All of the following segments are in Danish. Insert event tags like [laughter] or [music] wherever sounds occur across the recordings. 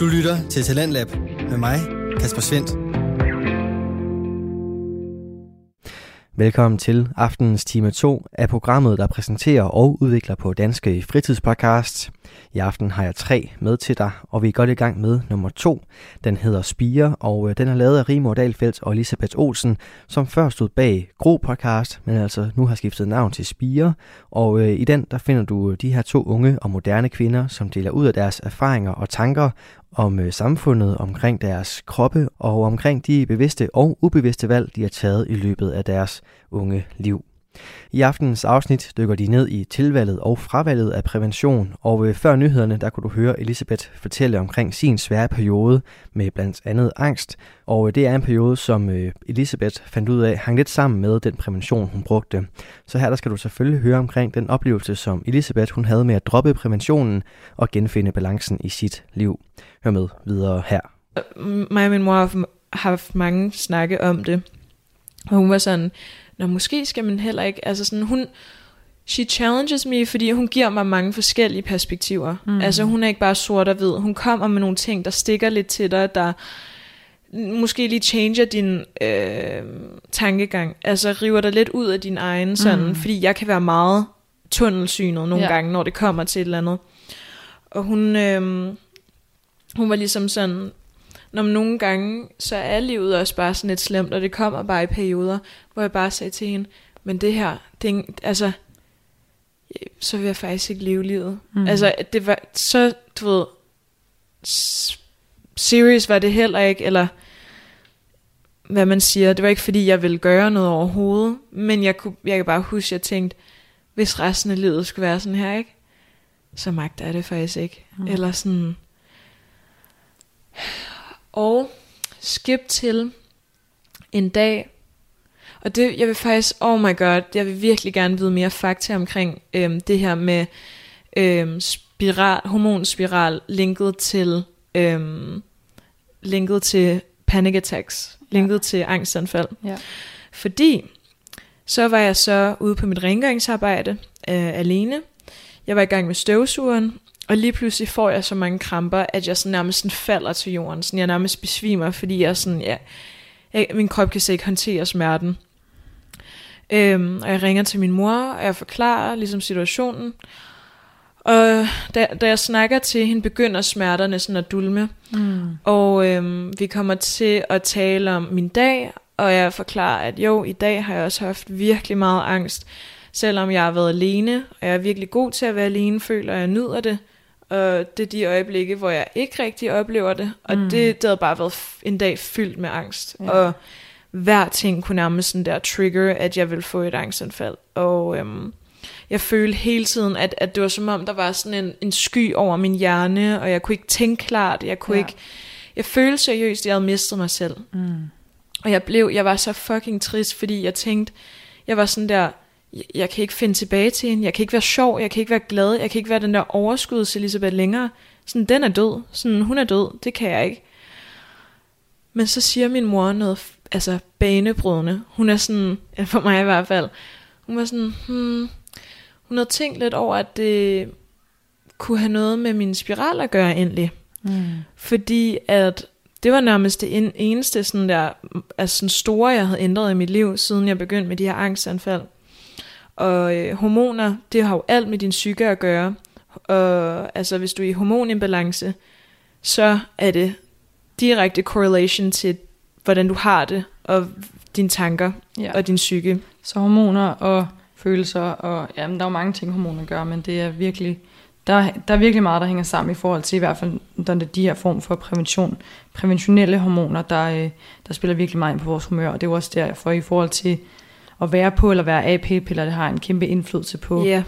Du lytter til Talentlab med mig, Kasper Svendt. Velkommen til aftenens time 2 af programmet, der præsenterer og udvikler på Danske Fritidspodcast. I aften har jeg tre med til dig, og vi er godt i gang med nummer to. Den hedder Spire, og øh, den er lavet af Rimor Dahlfeldt og Elisabeth Olsen, som før stod bag Gro Podcast, men altså nu har skiftet navn til Spire. Og øh, i den der finder du øh, de her to unge og moderne kvinder, som deler ud af deres erfaringer og tanker om øh, samfundet, omkring deres kroppe og omkring de bevidste og ubevidste valg, de har taget i løbet af deres unge liv. I aftenens afsnit dykker de ned i tilvalget og fravalget af prævention, og før nyhederne, der kunne du høre Elisabeth fortælle omkring sin svære periode med blandt andet angst, og øh, det er en periode, som øh, Elisabeth fandt ud af hang lidt sammen med den prævention, hun brugte. Så her der skal du selvfølgelig høre omkring den oplevelse, som Elisabeth hun havde med at droppe præventionen og genfinde balancen i sit liv. Hør med videre her. Øh, mig og min mor har haft mange snakke om det, og hun var sådan, Nå, måske skal man heller ikke, altså sådan, hun, she challenges me, fordi hun giver mig mange forskellige perspektiver. Mm. Altså hun er ikke bare sort og hvid, hun kommer med nogle ting, der stikker lidt til dig, der måske lige changer din øh, tankegang, altså river dig lidt ud af din egen sådan, mm. fordi jeg kan være meget tunnelsynet nogle ja. gange, når det kommer til et eller andet. Og hun, øh, hun var ligesom sådan, når man nogle gange, så er livet også bare sådan lidt slemt, og det kommer bare i perioder, hvor jeg bare sagde til hende, men det her, det er, altså, så vil jeg faktisk ikke leve livet. Mm. Altså, det var så, du ved, serious var det heller ikke, eller hvad man siger, det var ikke fordi, jeg ville gøre noget overhovedet, men jeg, kunne, jeg kan bare huske, at jeg tænkte, hvis resten af livet skulle være sådan her, ikke? Så magter jeg det faktisk ikke. Mm. Eller sådan, og skip til en dag, og det, jeg vil faktisk, oh my god, jeg vil virkelig gerne vide mere fakta omkring øhm, det her med øhm, spiral, hormonspiral linket til, øhm, linket til panic attacks, linket ja. til angstanfald. Ja. Fordi, så var jeg så ude på mit rengøringsarbejde øh, alene. Jeg var i gang med støvsugeren, og lige pludselig får jeg så mange kramper, at jeg sådan nærmest sådan falder til jorden. Sådan jeg nærmest besvimer, fordi jeg sådan, ja, jeg, min krop kan slet ikke håndtere smerten. Øhm, og jeg ringer til min mor, og jeg forklarer ligesom situationen. Og da, da jeg snakker til hende, begynder smerterne sådan at dulme. Mm. Og øhm, vi kommer til at tale om min dag, og jeg forklarer, at jo, i dag har jeg også haft virkelig meget angst. Selvom jeg har været alene, og jeg er virkelig god til at være alene, føler jeg nyder det. Og det er de øjeblikke, hvor jeg ikke rigtig oplever det. Og mm. det, det havde bare været en dag fyldt med angst. Ja. Og hver ting kunne nærmest sådan der trigger, at jeg ville få et angstanfald. Og øhm, jeg følte hele tiden, at, at det var som om, der var sådan en, en sky over min hjerne, og jeg kunne ikke tænke klart. Jeg kunne ja. ikke... Jeg følte seriøst, at jeg havde mistet mig selv. Mm. Og jeg blev, jeg var så fucking trist, fordi jeg tænkte, jeg var sådan der, jeg kan ikke finde tilbage til hende, jeg kan ikke være sjov, jeg kan ikke være glad, jeg kan ikke være den der overskuds Elisabeth længere. Sådan, den er død, sådan, hun er død, det kan jeg ikke. Men så siger min mor noget, altså banebrydende. Hun er sådan, for mig i hvert fald, hun var sådan, hmm, hun havde tænkt lidt over, at det kunne have noget med min spiral at gøre endelig. Mm. Fordi at det var nærmest det eneste sådan der, altså sådan store, jeg havde ændret i mit liv, siden jeg begyndte med de her angstanfald. Og øh, hormoner, det har jo alt med din psyke at gøre. Og altså, hvis du er i hormonimbalance, så er det direkte correlation til, hvordan du har det, og dine tanker ja. og din psyke. Så hormoner og følelser, og jamen, der er jo mange ting, hormoner gør, men det er virkelig, der, der er virkelig meget, der hænger sammen i forhold til i hvert fald der er de her form for prævention, præventionelle hormoner, der, øh, der spiller virkelig meget ind på vores humør, og det er jo også derfor i forhold til at være på eller være af p-piller, det har en kæmpe indflydelse på yeah.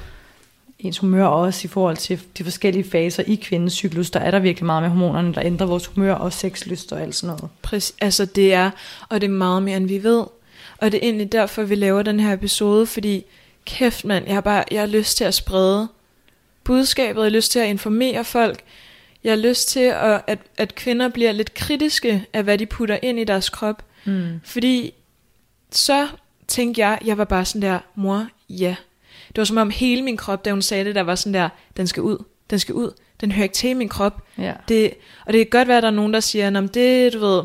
ens humør, og også i forhold til de forskellige faser i kvindens cyklus, der er der virkelig meget med hormonerne, der ændrer vores humør og sexlyst og alt sådan noget. Præcis, altså det er, og det er meget mere end vi ved. Og det er egentlig derfor, vi laver den her episode, fordi kæft mand, jeg har bare jeg har lyst til at sprede budskabet, jeg har lyst til at informere folk, jeg har lyst til, at, at, at kvinder bliver lidt kritiske af, hvad de putter ind i deres krop. Mm. Fordi så tænkte jeg, jeg var bare sådan der, mor, ja. Det var som om hele min krop, da hun sagde det, der var sådan der, den skal ud, den skal ud, den hører ikke til i min krop. Ja. Det, og det kan godt være, at der er nogen, der siger, at det, du ved,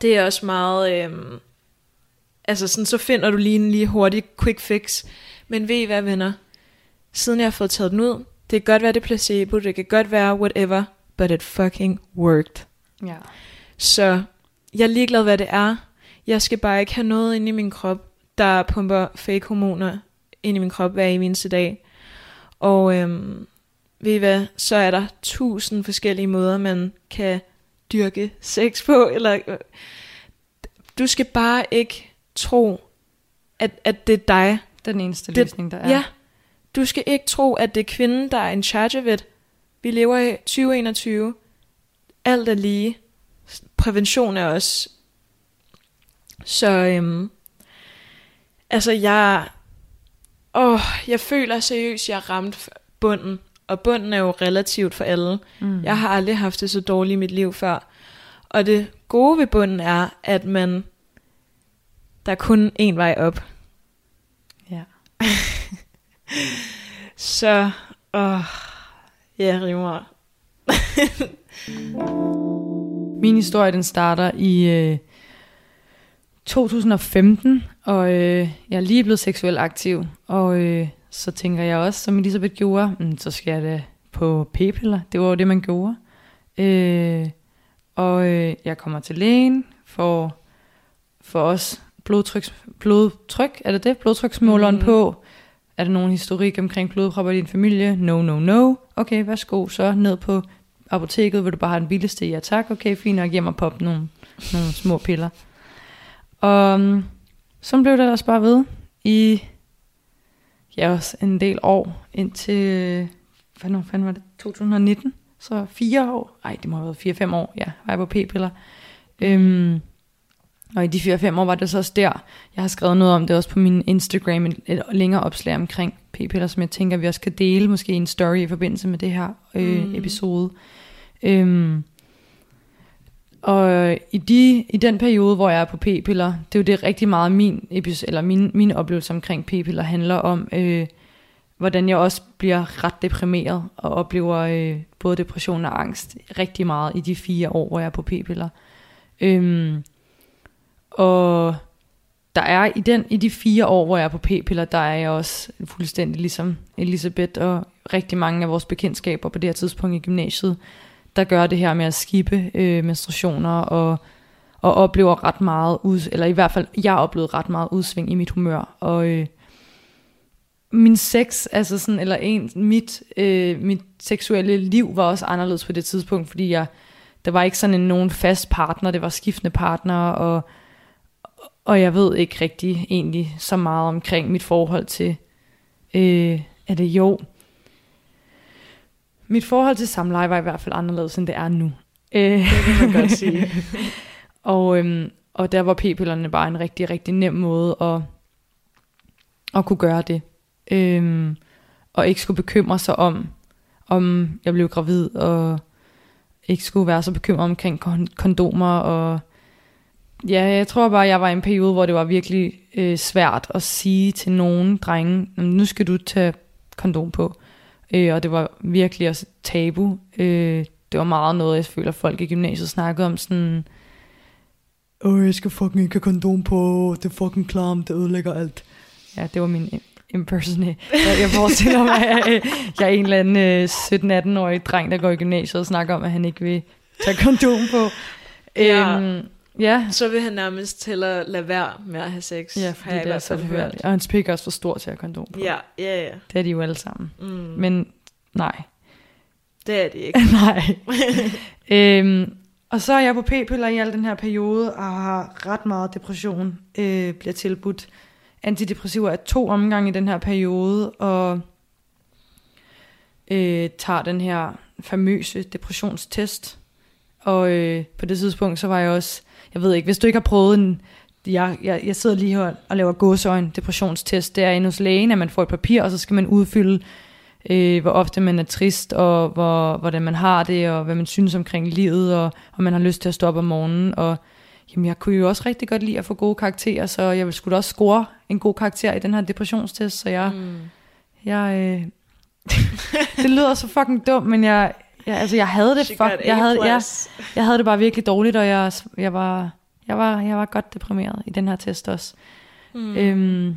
det er også meget, øhm, altså sådan, så finder du lige en lige hurtig quick fix. Men ved I hvad, venner? Siden jeg har fået taget den ud, det kan godt være, det er placebo, det kan godt være whatever, but it fucking worked. ja. Så jeg er ligeglad, hvad det er. Jeg skal bare ikke have noget inde i min krop, der pumper fake hormoner ind i min krop hver eneste dag. Og øhm, ved I hvad, så er der tusind forskellige måder, man kan dyrke sex på. Eller, øh, du skal bare ikke tro, at, at det er dig. Den eneste Det- løsning, der er. Ja. Du skal ikke tro, at det er kvinden, der er in charge it. Vi lever i 2021. Alt er lige. Prævention er også. Så øhm, altså jeg, åh, jeg føler seriøst, jeg ramt bunden. Og bunden er jo relativt for alle. Mm. Jeg har aldrig haft det så dårligt i mit liv før. Og det gode ved bunden er, at man, der er kun én vej op. ja. [laughs] Så, åh, ja, rimer. Min historie, den starter i øh, 2015, og øh, jeg er lige blevet seksuelt aktiv, og øh, så tænker jeg også, som Elisabeth gjorde, mm, så skal jeg da på p-piller. Det var jo det, man gjorde. Øh, og øh, jeg kommer til lægen for, for os blodtryks, blodtryk, er det det? Blodtryksmåleren mm. på. Er der nogen historik omkring blodpropper i din familie? No, no, no. Okay, værsgo, så ned på apoteket, vil du bare have den billigste? Ja tak, okay, fint nok, hjem og pop nogle, nogle små piller. Og um, så blev det ellers bare ved i ja, også en del år, indtil, nu fanden var det, 2019? Så fire år, nej det må have været fire-fem år, ja, var jeg på p-piller. Øhm, og i de fire-fem år var det så også der, jeg har skrevet noget om det også på min Instagram, et, et længere opslag omkring p-piller, som jeg tænker, vi også kan dele måske en story i forbindelse med det her øh, Mm. mm. episode. Øhm, og i, de, i den periode, hvor jeg er på p-piller, det er jo det rigtig meget min eller min, min oplevelse omkring p-piller handler om, øh, hvordan jeg også bliver ret deprimeret og oplever øh, både depression og angst rigtig meget i de fire år, hvor jeg er på p-piller. Øhm, og der er i, den, i de fire år, hvor jeg er på p-piller, der er jeg også fuldstændig ligesom Elisabeth og rigtig mange af vores bekendtskaber på det her tidspunkt i gymnasiet, der gør det her med at skippe øh, menstruationer og, og oplever ret meget, ud, eller i hvert fald, jeg oplevede ret meget udsving i mit humør. Og øh, min sex, altså sådan, eller en, mit, øh, mit seksuelle liv var også anderledes på det tidspunkt, fordi jeg, der var ikke sådan en nogen fast partner, det var skiftende partnere, og, og jeg ved ikke rigtig egentlig så meget omkring mit forhold til, øh, er det jo, mit forhold til samleje var i hvert fald anderledes, end det er nu. Øh, Det kan man godt sige. [laughs] og, øhm, og der var p-pillerne bare en rigtig, rigtig nem måde at, at kunne gøre det. Øhm, og ikke skulle bekymre sig om, om jeg blev gravid, og ikke skulle være så bekymret omkring kon- kondomer. Og ja, jeg tror bare, jeg var i en periode, hvor det var virkelig øh, svært at sige til nogen drenge, "Nå, nu skal du tage kondom på. Øh, og det var virkelig også et tabu. Øh, det var meget noget, jeg føler, folk i gymnasiet snakkede om sådan, Åh, jeg skal fucking ikke have kondom på, det er fucking klam, det ødelægger alt. Ja, det var min impersonate. Jeg, jeg forestiller mig, at øh, jeg er en eller anden øh, 17-18-årig dreng, der går i gymnasiet og snakker om, at han ikke vil tage kondom på. Ja. Øhm, ja, Så vil han nærmest hellere lade være med at have sex. ja fordi det er så hørt. Og hans pik er også for stor til at have kondom på. Ja, ja, ja. Det er de jo alle sammen. Mm. Men nej, det er det ikke. [laughs] Nej. [laughs] øhm, og så er jeg på p-piller i al den her periode, og har ret meget depression. Øh, bliver tilbudt antidepressiver af to omgange i den her periode, og øh, tager den her famøse depressionstest. Og øh, på det tidspunkt, så var jeg også, jeg ved ikke, hvis du ikke har prøvet en, jeg, jeg, jeg sidder lige her og laver gåsøjne depressionstest, det er inde hos lægen, at man får et papir, og så skal man udfylde øh, hvor ofte man er trist, og hvor, hvordan man har det, og hvad man synes omkring livet, og om man har lyst til at stå op om morgenen. Og jamen, jeg kunne jo også rigtig godt lide at få gode karakterer, så jeg ville skulle også score en god karakter i den her depressionstest, så jeg, Mm. jeg øh, [laughs] det lyder så fucking dumt, men jeg, Ja, altså jeg havde det fuck, jeg havde, A+. jeg, jeg havde det bare virkelig dårligt, og jeg, jeg, var, jeg, var, jeg var godt deprimeret i den her test også. Mm. Øhm,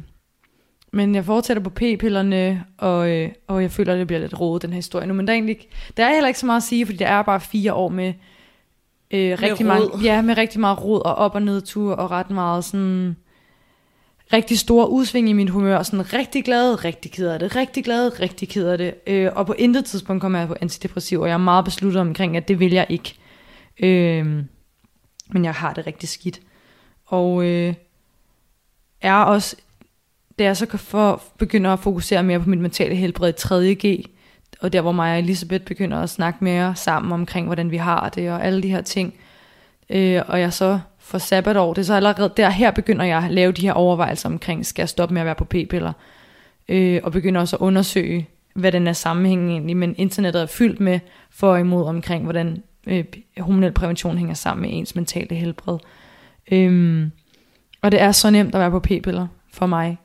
men jeg fortsætter på p-pillerne, og, øh, og jeg føler, at det bliver lidt rodet, den her historie nu. Men der er, egentlig, der er heller ikke så meget at sige, fordi der er bare fire år med, øh, rigtig, mange, rod. ja, med rigtig meget rod og op- og nedtur, og ret meget sådan rigtig store udsving i mit humør, sådan rigtig glad, rigtig ked af det, rigtig glad, rigtig ked af det. Øh, og på intet tidspunkt kommer jeg på antidepressiv, og jeg er meget besluttet omkring, at det vil jeg ikke. Øh, men jeg har det rigtig skidt. Og øh, er også, da jeg så kan for, begynder at fokusere mere på mit mentale helbred i 3.G, og der hvor mig og Elisabeth begynder at snakke mere sammen omkring, hvordan vi har det, og alle de her ting, øh, og jeg så for sabbatår, det er så allerede der, her begynder jeg at lave de her overvejelser omkring, skal jeg stoppe med at være på p-piller, øh, og begynder også at undersøge, hvad den er sammenhængen egentlig, men internettet er fyldt med for og imod omkring, hvordan øh, hormonel prævention hænger sammen med ens mentale helbred. Øhm, og det er så nemt at være på p-piller for mig.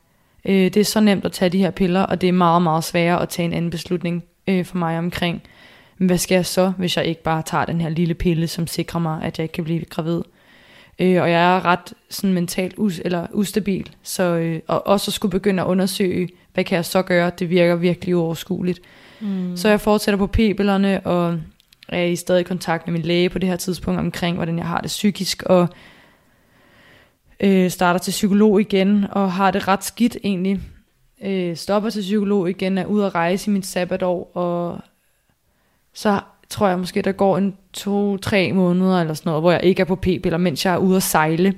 Øh, det er så nemt at tage de her piller, og det er meget, meget sværere at tage en anden beslutning øh, for mig omkring, men hvad skal jeg så, hvis jeg ikke bare tager den her lille pille, som sikrer mig, at jeg ikke kan blive gravid. Øh, og jeg er ret sådan mentalt us- eller ustabil, så, øh, og også at skulle begynde at undersøge, hvad kan jeg så gøre, det virker virkelig uoverskueligt. Mm. Så jeg fortsætter på p-pillerne, og er i stadig kontakt med min læge på det her tidspunkt omkring, hvordan jeg har det psykisk, og øh, starter til psykolog igen, og har det ret skidt egentlig. Øh, stopper til psykolog igen, er ude at rejse i mit sabbatår, og så tror jeg måske, der går en to-tre måneder eller sådan noget, hvor jeg ikke er på p-piller, mens jeg er ude at sejle,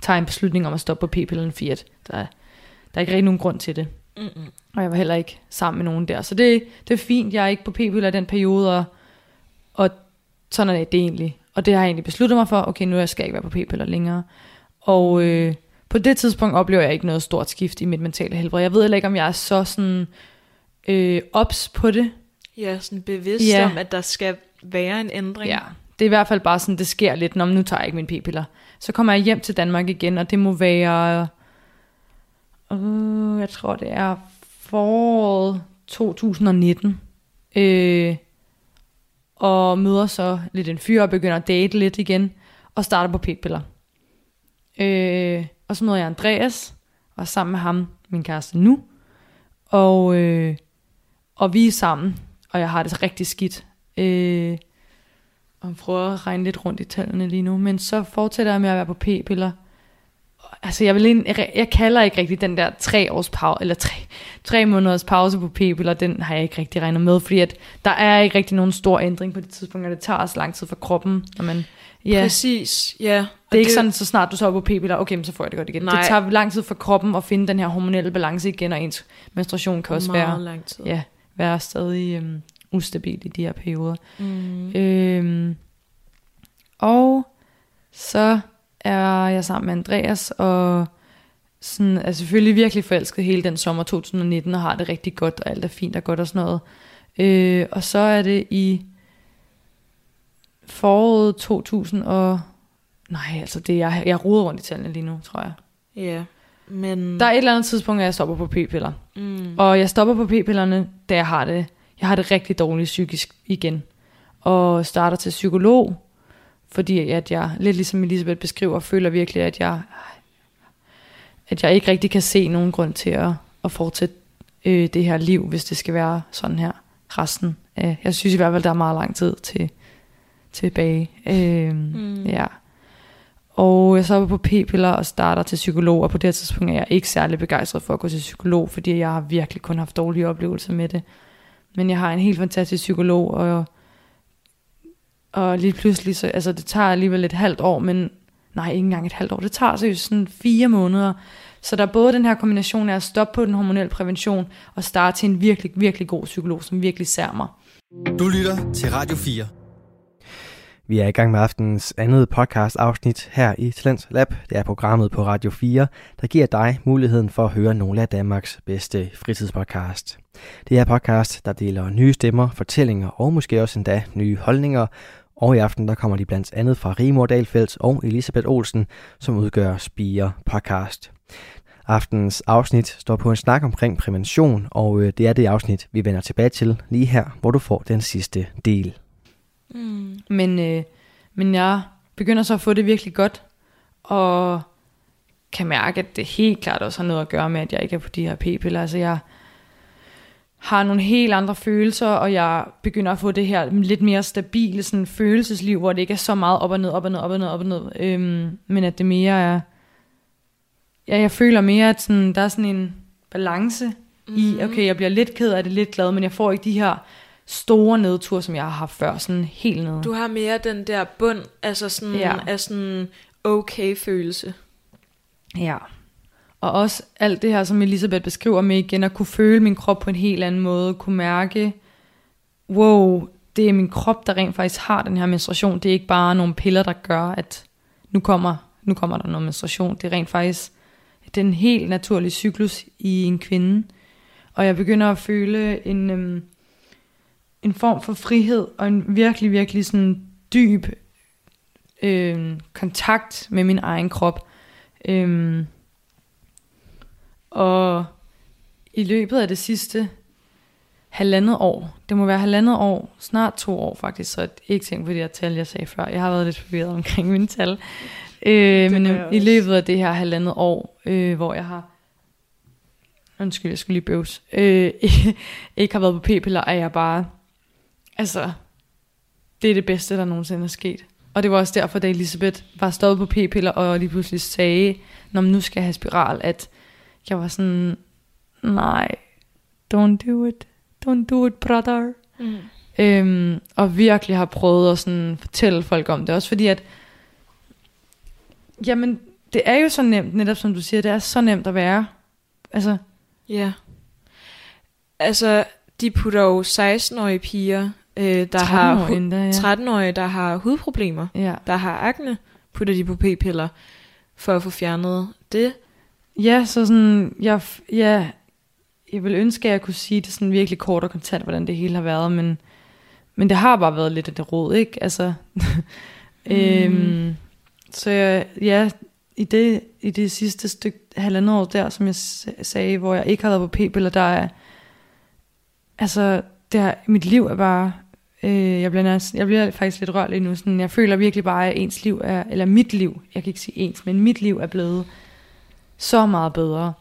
tager en beslutning om at stoppe på p-pillerne, fordi at der, er- der er ikke rigtig nogen grund til det. Mm-mm. Og jeg var heller ikke sammen med nogen der. Så det, det er fint, jeg er ikke på p-piller i den periode, og, og sådan er det egentlig. Og det har jeg egentlig besluttet mig for, okay, nu skal jeg ikke være på p-piller længere. Og øh, på det tidspunkt oplever jeg ikke noget stort skift i mit mentale helbred. Jeg ved heller ikke, om jeg er så sådan øh, ops på det. Ja, sådan bevidst Ja. om, at der skal være en ændring. Ja, det er i hvert fald bare sådan, det sker lidt, når nu tager jeg ikke mine p-piller. Så kommer jeg hjem til Danmark igen, og det må være, øh, jeg tror det er foråret 2019. Øh, og møder så lidt en fyr og begynder at date lidt igen, og starter på p-piller. Øh, og så møder jeg Andreas, og sammen med ham, min kæreste nu. Og, øh, og vi er sammen, og jeg har det rigtig skidt. Øh, og prøver at regne lidt rundt i tallene lige nu. Men så fortsætter jeg med at være på p-piller. Altså jeg, vil ind, jeg, jeg kalder ikke rigtig den der tre års pause, eller tre, tre måneders pause på p-piller, den har jeg ikke rigtig regnet med, fordi at der er ikke rigtig nogen stor ændring på det tidspunkt, og det tager også lang tid for kroppen, når man, ja, Præcis, ja. det er ikke sådan, så snart du så er på p-piller, okay, men så får jeg det godt igen. Nej. Det tager lang tid for kroppen at finde den her hormonelle balance igen, og ens menstruation kan også meget være, lang tid. ja, være stadig øhm, ustabil i de her perioder. Mm. Øhm, og så er jeg sammen med Andreas, og sådan, er selvfølgelig virkelig forelsket hele den sommer 2019, og har det rigtig godt, og alt er fint og godt og sådan noget. Øh, og så er det i foråret 2000 og... Nej, altså det er, jeg, jeg roder rundt i tallene lige nu, tror jeg. Ja, men... Der er et eller andet tidspunkt, at jeg stopper på p-piller. mm. Og jeg stopper på p-pillerne, da jeg har det, jeg har det rigtig dårligt psykisk igen. Og starter til psykolog, fordi at jeg, lidt ligesom Elisabeth beskriver, føler virkelig, at jeg, at jeg ikke rigtig kan se nogen grund til at, at fortsætte øh, det her liv, hvis det skal være sådan her resten. af jeg synes i hvert fald, der er meget lang tid til tilbage. Øh, mm. Ja. Og jeg så var på p-piller og starter til psykolog, og på det her tidspunkt er jeg ikke særlig begejstret for at gå til psykolog, fordi jeg har virkelig kun haft dårlige oplevelser med det. Men jeg har en helt fantastisk psykolog, og, og lige pludselig, så, altså det tager alligevel et halvt år, men nej, ikke engang et halvt år, det tager seriøst sådan fire måneder. Så der er både den her kombination af at stoppe på den hormonelle prævention, og starte til en virkelig, virkelig god psykolog, som virkelig ser mig. Du lytter til Radio 4. Vi er i gang med aftenens andet podcast afsnit her i Talents Lab. Det er programmet på Radio 4, der giver dig muligheden for at høre nogle af Danmarks bedste fritidspodcast. Det er podcast, der deler nye stemmer, fortællinger og måske også endda nye holdninger. Og i aften der kommer de blandt andet fra Rimor Dalfeldt og Elisabeth Olsen, som udgør Spire Podcast. Aftens afsnit står på en snak omkring prævention, og øh, det er det afsnit, vi vender tilbage til lige her, hvor du får den sidste del. Mm. Men, øh, men jeg begynder så at få det virkelig godt, og kan mærke, at det helt klart også har noget at gøre med, at jeg ikke er på de her p-piller. Altså jeg har nogle helt andre følelser, og jeg begynder at få det her lidt mere stabile sådan, følelsesliv, hvor det ikke er så meget op og ned, op og ned, op og ned, op og ned. Øhm, men at det mere er... Ja, jeg føler mere, at sådan, der er sådan en balance mm. i, okay, jeg bliver lidt ked af det, lidt glad, men jeg får ikke de her store nedture, som jeg har haft før, sådan helt nede. Du har mere den der bund, altså sådan, ja. af sådan okay følelse. Ja. Og også alt det her, som Elisabeth beskriver med igen, at kunne føle min krop på en helt anden måde, kunne mærke, wow, det er min krop, der rent faktisk har den her menstruation. Det er ikke bare nogle piller, der gør, at nu kommer, nu kommer der noget menstruation. Det er rent faktisk den helt naturlige cyklus i en kvinde. Og jeg begynder at føle en, øhm, en form for frihed, og en virkelig, virkelig sådan dyb øhm, kontakt med min egen krop. Øhm, og i løbet af det sidste halvandet år, det må være halvandet år, snart to år faktisk, så ikke tænkt på det her tal, jeg sagde før. Jeg har været lidt forvirret omkring mine tal. Øh, men i løbet af det her halvandet år, øh, hvor jeg har undskyld, jeg skulle lige bøvs, øh, [laughs] ikke har været på p-piller, er jeg bare, altså, det er det bedste, der nogensinde er sket. Og det var også derfor, da Elisabeth var stoppet på p-piller, og lige pludselig sagde, når nu skal have spiral, at jeg var sådan, nej, don't do it, don't do it, brother. Mm. Øhm, og virkelig har prøvet at sådan fortælle folk om det, også fordi at, jamen, det er jo så nemt, netop som du siger, det er så nemt at være. Altså. Ja. Altså, de putter jo 16-årige piger, øh, der har endda, ja. 13-årige, der har hudproblemer, ja. der har akne, putter de på p-piller for at få fjernet det. Ja, så sådan, jeg, ja, jeg vil ønske, at jeg kunne sige det sådan virkelig kort og kontant, hvordan det hele har været, men, men det har bare været lidt af det råd, ikke? Altså, [laughs] mm. øhm, så jeg, ja, i det, i det sidste stykke halvandet år der, som jeg sagde, hvor jeg ikke har været på p-piller, der er, altså, det er, mit liv er bare, øh, jeg, bliver jeg bliver faktisk lidt rørt lige nu, sådan, jeg føler virkelig bare, at ens liv er, eller mit liv, jeg kan ikke sige ens, men mit liv er blevet så meget bedre.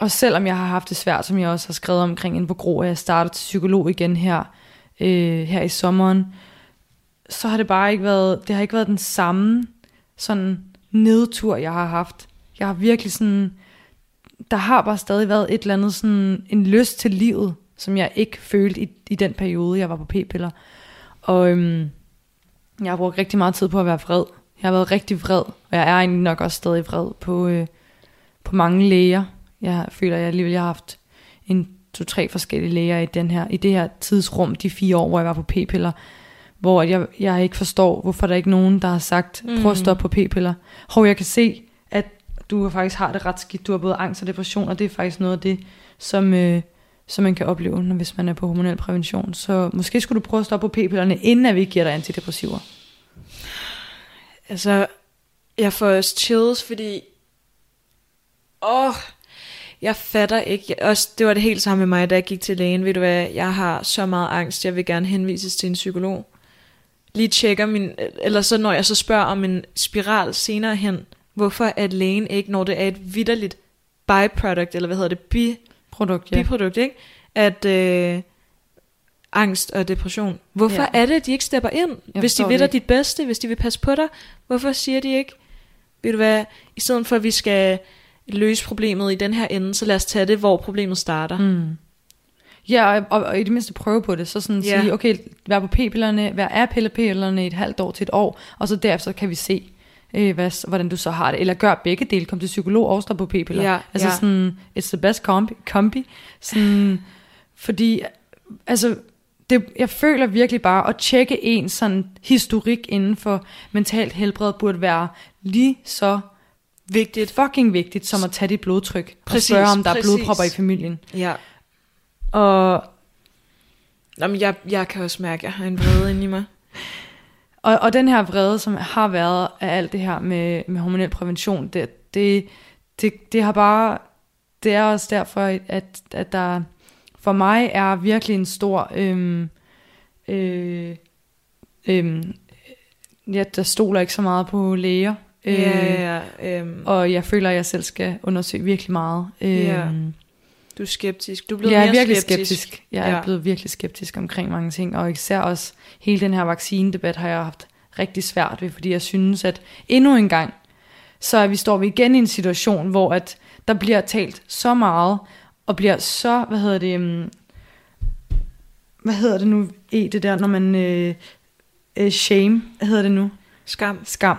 Og selvom jeg har haft det svært, som jeg også har skrevet omkring inden på Gro, at jeg starter til psykolog igen her, øh, her i sommeren, så har det bare ikke været, det har ikke været den samme sådan nedtur, jeg har haft. Jeg har virkelig sådan, der har bare stadig været et eller andet sådan, en lyst til livet, som jeg ikke følte i, i den periode, jeg var på p-piller. Og øhm, jeg har brugt rigtig meget tid på at være vred. Jeg har været rigtig vred, og jeg er egentlig nok også stadig vred på, øh, på mange læger. Jeg føler, at jeg alligevel har haft en to-tre forskellige læger i, den her, i det her tidsrum, de fire år, hvor jeg var på p-piller, hvor jeg, jeg ikke forstår, hvorfor der er ikke nogen, der har sagt, prøv at mm. stoppe på p-piller. Hov, jeg kan se, at du faktisk har det ret skidt. Du har både angst og depression, og det er faktisk noget af det, som, øh, som man kan opleve, når, hvis man er på hormonel prævention. Så måske skulle du prøve at stoppe på p-pillerne, inden at vi giver dig antidepressiver. Altså, jeg får også chills, fordi åh, oh, jeg fatter ikke. Også, det var det helt samme med mig, da jeg gik til lægen. Ved du hvad, jeg har så meget angst, jeg vil gerne henvises til en psykolog. Lige tjekker min, eller så når jeg så spørger om en spiral senere hen, hvorfor at lægen ikke, når det er et vidderligt byproduct, eller hvad hedder det, bi, Produkt, ja. biprodukt, ikke? At øh, angst og depression. Hvorfor ja. er det, at de ikke stepper ind? Jeg hvis de vil dig dit bedste, hvis de vil passe på dig, hvorfor siger de ikke, ved du hvad, i stedet for at vi skal løse problemet i den her ende, så lad os tage det, hvor problemet starter. Mm. Ja, og, og, og i det mindste prøve på det, så sådan yeah. sige, okay, vær på p-pillerne, vær af pillerne i et halvt år til et år, og så derefter kan vi se, øh, hvad, hvordan du så har det. Eller gør begge dele, kom til psykolog og stå på p-piller. Ja, altså ja. sådan, it's the best kombi. kombi. Sådan, fordi, altså, det, jeg føler virkelig bare, at tjekke en sådan historik inden for mentalt helbred, burde være lige så vigtigt, fucking vigtigt, som at tage dit blodtryk præcis, og spørge, om der præcis. er blodpropper i familien. Ja. Og Jamen, jeg, jeg kan også mærke, at jeg har en vrede inde i mig. Og, og den her vrede, som har været af alt det her med, med hormonel prævention, det, det, det, det har bare det er også derfor, at, at der for mig er virkelig en stor... Øhm, øh, øh, jeg der stoler ikke så meget på læger. Øh, Ja, ja, øhm, Og jeg føler, at jeg selv skal undersøge virkelig meget. Øh, Ja. Du er skeptisk. Du er blevet jeg er mere virkelig skeptisk. skeptisk. Jeg er Ja. blevet virkelig skeptisk omkring mange ting, og især også hele den her vaccinedebat har jeg haft rigtig svært ved, fordi jeg synes, at endnu en gang, så er vi står vi igen i en situation, hvor at der bliver talt så meget, og bliver så, hvad hedder det, um, hvad hedder det nu, i det der, når man, øh, øh, shame, hvad hedder det nu? Skam. Skam.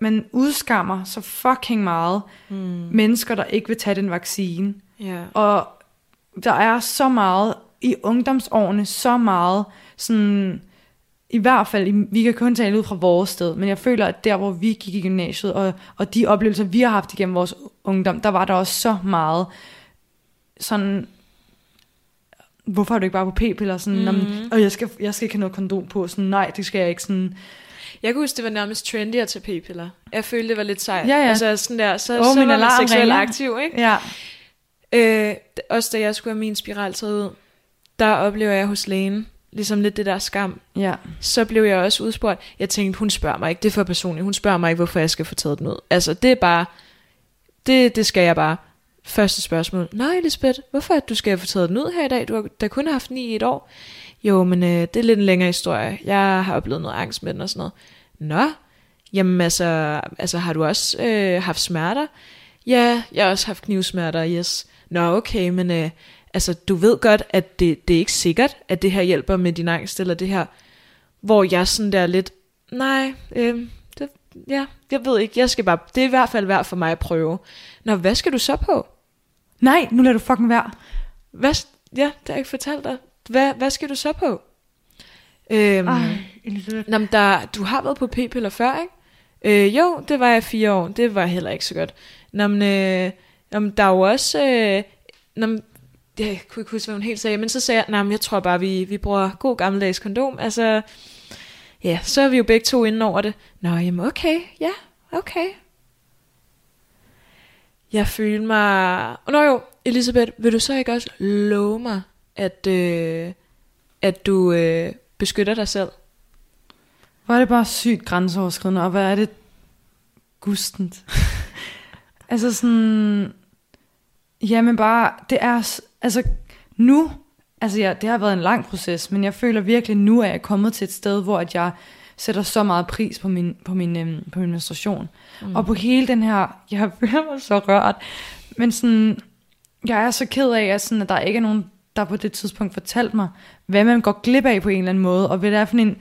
Man udskammer så fucking meget Mm. mennesker, der ikke vil tage den vaccine. Ja. Og der er så meget i ungdomsårene, så meget sådan, i hvert fald, vi kan kun tale ud fra vores sted, men jeg føler, at der, hvor vi gik i gymnasiet, og, og de oplevelser, vi har haft igennem vores ungdom, der var der også så meget sådan, hvorfor er du ikke bare på p-piller? Sådan, Mhm. mm. og jeg skal, jeg skal ikke have noget kondom på. Sådan, nej, det skal jeg ikke. Sådan, Jeg kan huske, det var nærmest trendy at tage p-piller. Jeg følte, det var lidt sejt. Ja, ja. Altså sådan der, så, Åh, så var man seksuelt ringer. aktiv, ikke? ja. Øh, også da jeg skulle have min spiral taget ud, der oplever jeg hos lægen, ligesom lidt det der skam. ja. Så blev jeg også udspurgt. Jeg tænkte, hun spørger mig ikke, det er for personligt. Hun spørger mig ikke, hvorfor jeg skal få taget den ud. Altså, det er bare, det, det skal jeg bare. Første spørgsmål. Nej, Elisabeth, hvorfor at du skal få taget den ud her i dag? Du har da kun haft den i et år. Jo, men øh, det er lidt en længere historie. Jeg har oplevet noget angst med den og sådan noget. Nå, jamen altså, altså har du også øh, haft smerter? Ja, jeg har også haft knivsmerter, yes. Nå, okay, men øh, altså, du ved godt, at det, det er ikke sikkert, at det her hjælper med din angst, eller det her, hvor jeg sådan der lidt, nej, øh, det, ja, jeg ved ikke, jeg skal bare, det er i hvert fald værd for mig at prøve. Nå, hvad skal du så på? Nej, nu lader du fucking være. Hvad, ja, det har jeg ikke fortalt dig. Hvad, hvad skal du så på? Øhm, Ej. Nå, der, du har været på p-piller før, ikke? Øh, jo, det var jeg fire år. Det var heller ikke så godt. Nå, men, øh, nå, men der er jo også... Øh, nå, men, jeg kunne ikke huske, hvad hun helt sagde, men så sagde jeg, nej, jeg tror bare, vi, vi bruger god gammeldags kondom. Altså, ja, så er vi jo begge to inde over det. Nå, jamen okay, ja, okay. Jeg følte mig... Nå jo, Elisabeth, vil du så ikke også love mig, at, øh, at du øh, beskytter dig selv? Hvor er det bare sygt grænseoverskridende, og hvad er det gustent. [laughs] altså sådan, jamen bare, det er, altså nu, altså ja, det har været en lang proces, men jeg føler virkelig, nu er jeg kommet til et sted, hvor at jeg sætter så meget pris på min, på min, øhm, på min menstruation. Mm. Og på hele den her, [laughs] jeg føler mig så rørt, men sådan, jeg er så ked af, at, sådan, at der ikke er nogen, der på det tidspunkt fortalte mig, hvad man går glip af på en eller anden måde, og hvad det er for en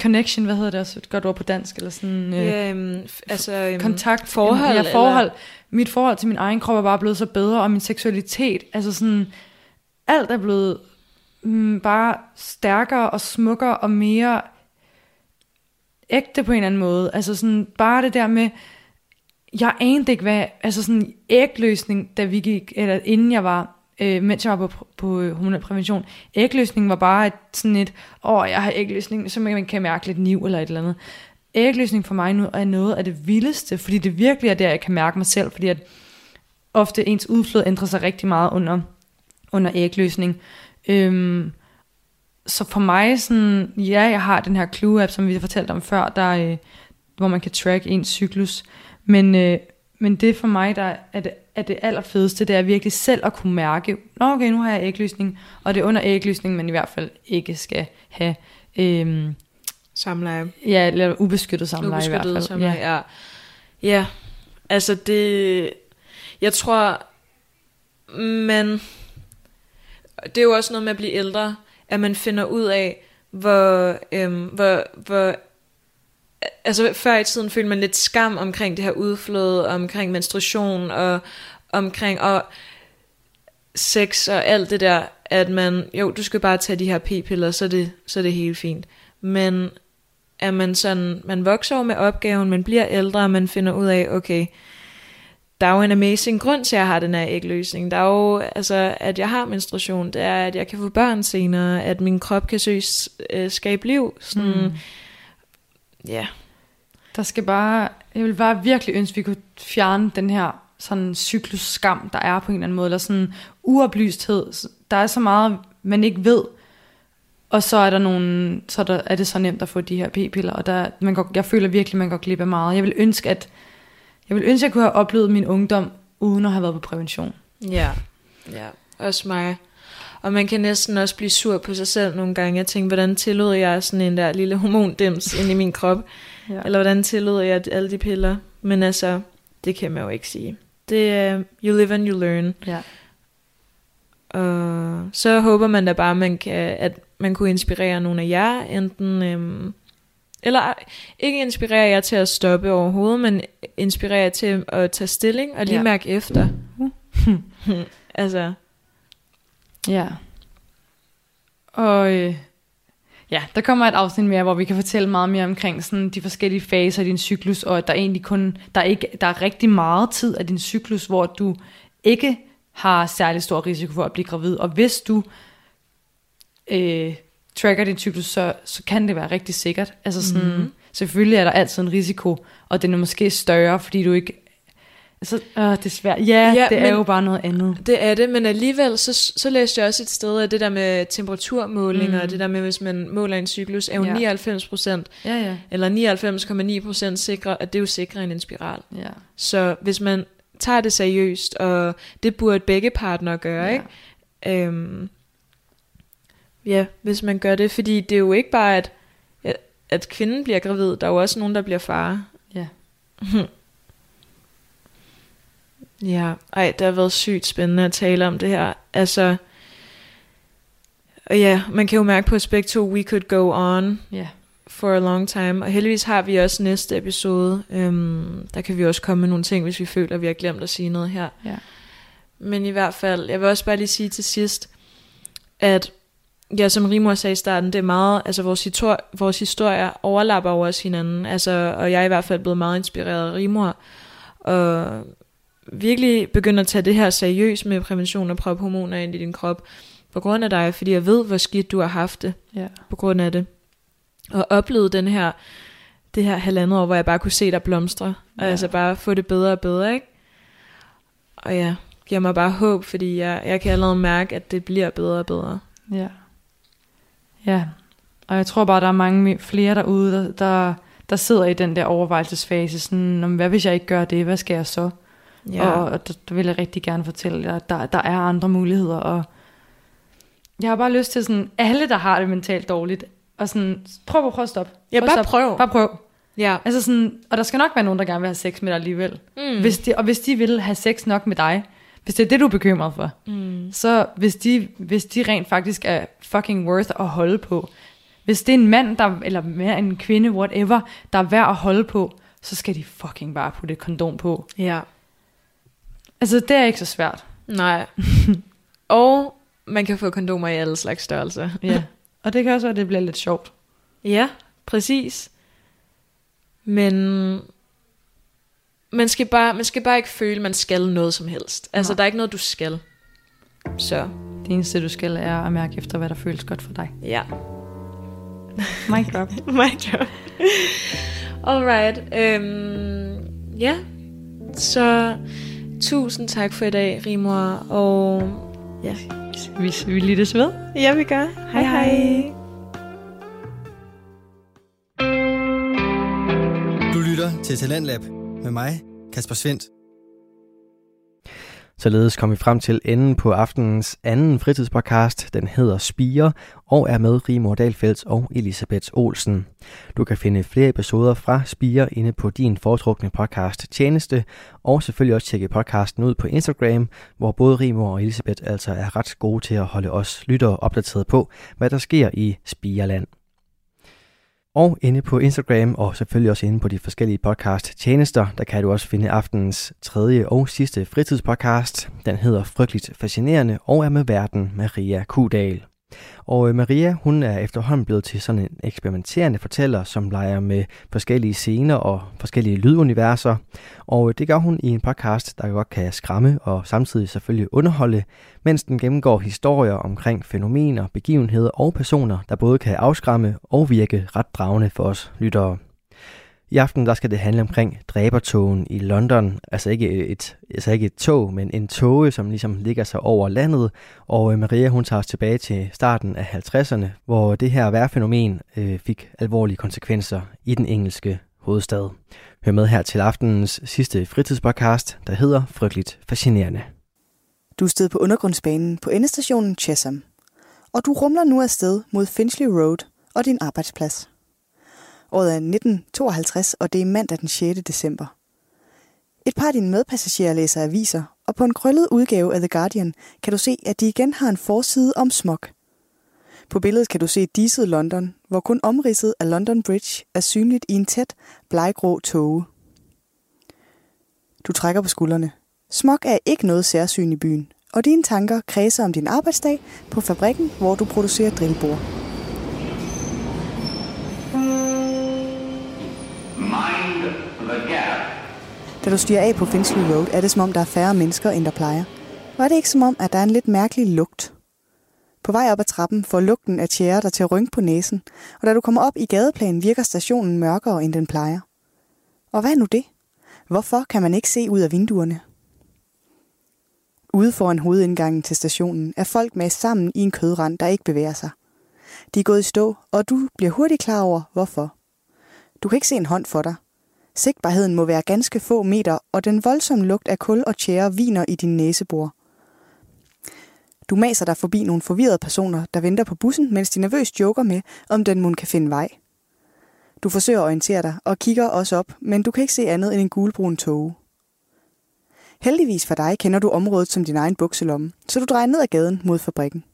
connection, hvad hedder det også, et godt ord på dansk, eller sådan... Øh, Ja, f- altså, øhm, kontakt, forhold, ja, forhold. eller- Mit forhold til min egen krop er bare blevet så bedre, og min seksualitet, altså sådan, alt er blevet mm, bare stærkere og smukkere og mere ægte på en eller anden måde. Altså sådan, bare det der med, jeg anede ikke, hvad, altså sådan ægløsning, da vi gik, eller inden jeg var, øh, mens jeg var på, på øh, hormonel prævention, ægløsning var bare et, sådan et, åh, jeg har ægløsning, så man kan mærke lidt niv eller et eller andet. Ægløsning for mig nu er noget af det vildeste, fordi det virkelig er der, jeg kan mærke mig selv, fordi at ofte ens udflod ændrer sig rigtig meget under, under ægløsning. Øhm, så for mig, sådan, ja, jeg har den her Clue-app, som vi har fortalt om før, der, øh, hvor man kan track ens cyklus, men, øh, men det for mig, der er det, er det allerfedeste, det er virkelig selv at kunne mærke, Nå, okay, nu har jeg ægløsning, og det er under ægløsning, man i hvert fald ikke skal have øhm, Samleje. ja, eller ubeskyttet samleje i hvert Ubeskyttet fald. samleje, ja. ja. Ja, altså det... Jeg tror, man... Det er jo også noget med at blive ældre, at man finder ud af, hvor... Øhm, hvor, hvor altså før i tiden følte man lidt skam omkring det her udflod, omkring menstruation og omkring og sex og alt det der, at man, jo, du skal bare tage de her p-piller, så er det, så er det helt fint. Men at man sådan, man vokser over med opgaven, man bliver ældre, og man finder ud af, okay, der er jo en amazing grund til, at jeg har den her ægløsning. Der er jo, altså, at jeg har menstruation, det er, at jeg kan få børn senere, at min krop kan søge, øh, skabe liv. Sådan, Mm. Ja, Der skal bare, jeg vil bare virkelig ønske, at vi kunne fjerne den her sådan cyklus-skam, der er på en eller anden måde, eller sådan uoplysthed. Der er så meget, man ikke ved, og så er der nogle, så er, der, er det så nemt at få de her p-piller, og der, man går, jeg føler virkelig, man går glip af meget. Jeg vil ønske, at jeg vil ønske, at jeg kunne have oplevet min ungdom, uden at have været på prævention. Ja, ja, også mig. Og man kan næsten også blive sur på sig selv nogle gange. Jeg tænker, hvordan tillod jeg sådan en der lille hormondims ind i min krop? Ja. Eller hvordan tillod jeg alle de piller? Men altså, det kan man jo ikke sige. Det er, uh, you live and you learn. Ja. Og så håber man da bare, man kan, at man kunne inspirere nogle af jer, enten, øhm, eller ikke inspirere jer til at stoppe overhovedet, men inspirere jer til at tage stilling og lige Ja. mærke efter. [laughs] altså, Ja. Og øh, ja, der kommer et afsnit mere, hvor vi kan fortælle meget mere omkring sådan de forskellige faser i din cyklus, og at der egentlig kun, der er, ikke, der er rigtig meget tid af din cyklus, hvor du ikke har særlig stor risiko for at blive gravid. Og hvis du øh, tracker din cyklus, så, så kan det være rigtig sikkert. Altså sådan, mm-hmm. selvfølgelig er der altid en risiko, og den er måske større, fordi du ikke... Altså, øh, det er svært. Ja, Ja, det er men- jo bare noget andet. det er det, men alligevel, så, så læste jeg også et sted, at det der med temperaturmålinger, mm. og det der med, hvis man måler en cyklus, er jo Ja. 99 procent, Ja, ja. eller 99,9 procent sikre, at det er jo sikre end en spiral. ja. Så hvis man tager det seriøst, og det burde begge partnere gøre, Ja. ikke? Øhm, ja, hvis man gør det, fordi det er jo ikke bare, at, at, at kvinden bliver gravid, der er jo også nogen, der bliver far. Ja. [laughs] Ja, ej, det har været sygt spændende at tale om det her. Altså, ja, man kan jo mærke på aspekt 2, we could go on Ja. for a long time. Og heldigvis har vi også næste episode. Øhm, der kan vi også komme med nogle ting, hvis vi føler, at vi har glemt at sige noget her. Ja. Men i hvert fald, jeg vil også bare lige sige til sidst, at ja, som Rimor sagde i starten, det er meget, altså vores, histor- vores historier overlapper over os hinanden, altså, og jeg er i hvert fald blevet meget inspireret af Rimor, og virkelig begynde at tage det her seriøst med prævention og proppe hormoner ind i din krop, på grund af dig, fordi jeg ved, hvor skidt du har haft det, Ja. på grund af det, og oplevet den her, det her halvandet år, hvor jeg bare kunne se dig blomstre, og Ja. altså bare få det bedre og bedre, ikke? Og ja, giver mig bare håb, fordi jeg, jeg kan allerede mærke, at det bliver bedre og bedre. Ja. Ja. Og jeg tror bare, der er mange flere derude, der, der, der sidder i den der overvejelsesfase. Sådan, "Nå, men hvad hvis jeg ikke gør det? Hvad skal jeg så? Ja, Og, og der, der vil jeg rigtig gerne fortælle jer, at der, der er andre muligheder. Og jeg har bare lyst til sådan, alle der har det mentalt dårligt, og sådan, prøv, prøv at stoppe. ja Prøv at bare stoppe. prøv. Bare prøv. Ja. Altså sådan, og der skal nok være nogen, der gerne vil have sex med dig alligevel. Mm. Hvis de, og hvis de vil have sex nok med dig, hvis det er det, du er bekymret for, Mm. så hvis de, hvis de rent faktisk er fucking worth at holde på, hvis det er en mand, der, eller mere en kvinde, whatever, der er værd at holde på, så skal de fucking bare putte et kondom på. Ja. Altså, det er ikke så svært. Nej. [laughs] og man kan få kondomer i alle slags størrelser. [laughs] Ja. Og det kan også være, at det bliver lidt sjovt. Ja, præcis. Men man skal bare, man skal bare ikke føle, at man skal noget som helst. Altså, Nej. der er ikke noget, du skal. Så, Det eneste, du skal, er at mærke efter, hvad der føles godt for dig. ja. [laughs] Mic drop. My job. Alright. Øhm, ja. Så tusind tak for i dag, Rimor. Og ja. Vi, vi lyttes ved. Ja, vi gør. Hej hej. Du lytter til Talentlab med mig, Kasper Svendt. Således kom vi frem til enden på aftenens anden fritidspodcast. Den hedder Spire og er med Rigmor Dalfeldt og Elisabeth Olsen. Du kan finde flere episoder fra Spire inde på din foretrukne podcast tjeneste, og selvfølgelig også tjekke podcasten ud på Instagram, hvor både Rigmor og Elisabeth altså er ret gode til at holde os lyttere opdateret på, hvad der sker i Spireland. Og inde på Instagram og selvfølgelig også inde på de forskellige podcast tjenester, der kan du også finde aftenens tredje og sidste fritidspodcast. Den hedder Frygteligt Fascinerende og er med verden Maria Kudal. Og øh, Maria, hun er efterhånden blevet til sådan en eksperimenterende fortæller, som leger med forskellige scener og forskellige lyduniverser. Og øh, det gør hun i en podcast, der godt kan skræmme og samtidig selvfølgelig underholde, mens den gennemgår historier omkring fænomener, begivenheder og personer, der både kan afskræmme og virke ret dragende for os lyttere. I aften der skal det handle omkring dræbertogen i London. Altså ikke et, altså ikke et tog, men en toge, som ligesom ligger sig over landet. Og øh, Maria hun tager os tilbage til starten af 50'erne, hvor det her vejrfænomen øh, fik alvorlige konsekvenser i den engelske hovedstad. Hør med her til aftenens sidste fritidspodcast, der hedder Frygteligt Fascinerende. Du stod på undergrundsbanen på endestationen Chesham, og du rumler nu afsted mod Finchley Road og din arbejdsplads. Året er 1952, og det er mandag den 6. december. Et par af dine medpassagerer læser aviser, og på en krøllet udgave af The Guardian kan du se, at de igen har en forside om smog. På billedet kan du se diset London, hvor kun omridset af London Bridge er synligt i en tæt, bleggrå tåge. Du trækker på skuldrene. Smog er ikke noget særsyn i byen, og dine tanker kredser om din arbejdsdag på fabrikken, hvor du producerer drillbord. Da du stiger af på Finchley Road, er det som om, der er færre mennesker, end der plejer. Og er det ikke som om, at der er en lidt mærkelig lugt? På vej op ad trappen får lugten af tjære dig til at rynke på næsen, og da du kommer op i gadeplanen, virker stationen mørkere, end den plejer. Og hvad er nu det? Hvorfor kan man ikke se ud af vinduerne? Ude foran hovedindgangen til stationen er folk med sammen i en kødrand, der ikke bevæger sig. De er gået i stå, og du bliver hurtigt klar over, hvorfor. Du kan ikke se en hånd for dig. Sigtbarheden må være ganske få meter, og den voldsomme lugt af kul og tjære viner i din næsebor. Du maser dig forbi nogle forvirrede personer, der venter på bussen, mens de nervøst joker med, om den mund kan finde vej. Du forsøger at orientere dig og kigger også op, men du kan ikke se andet end en gulbrun tåge. Heldigvis for dig kender du området som din egen bukselomme, så du drejer ned ad gaden mod fabrikken.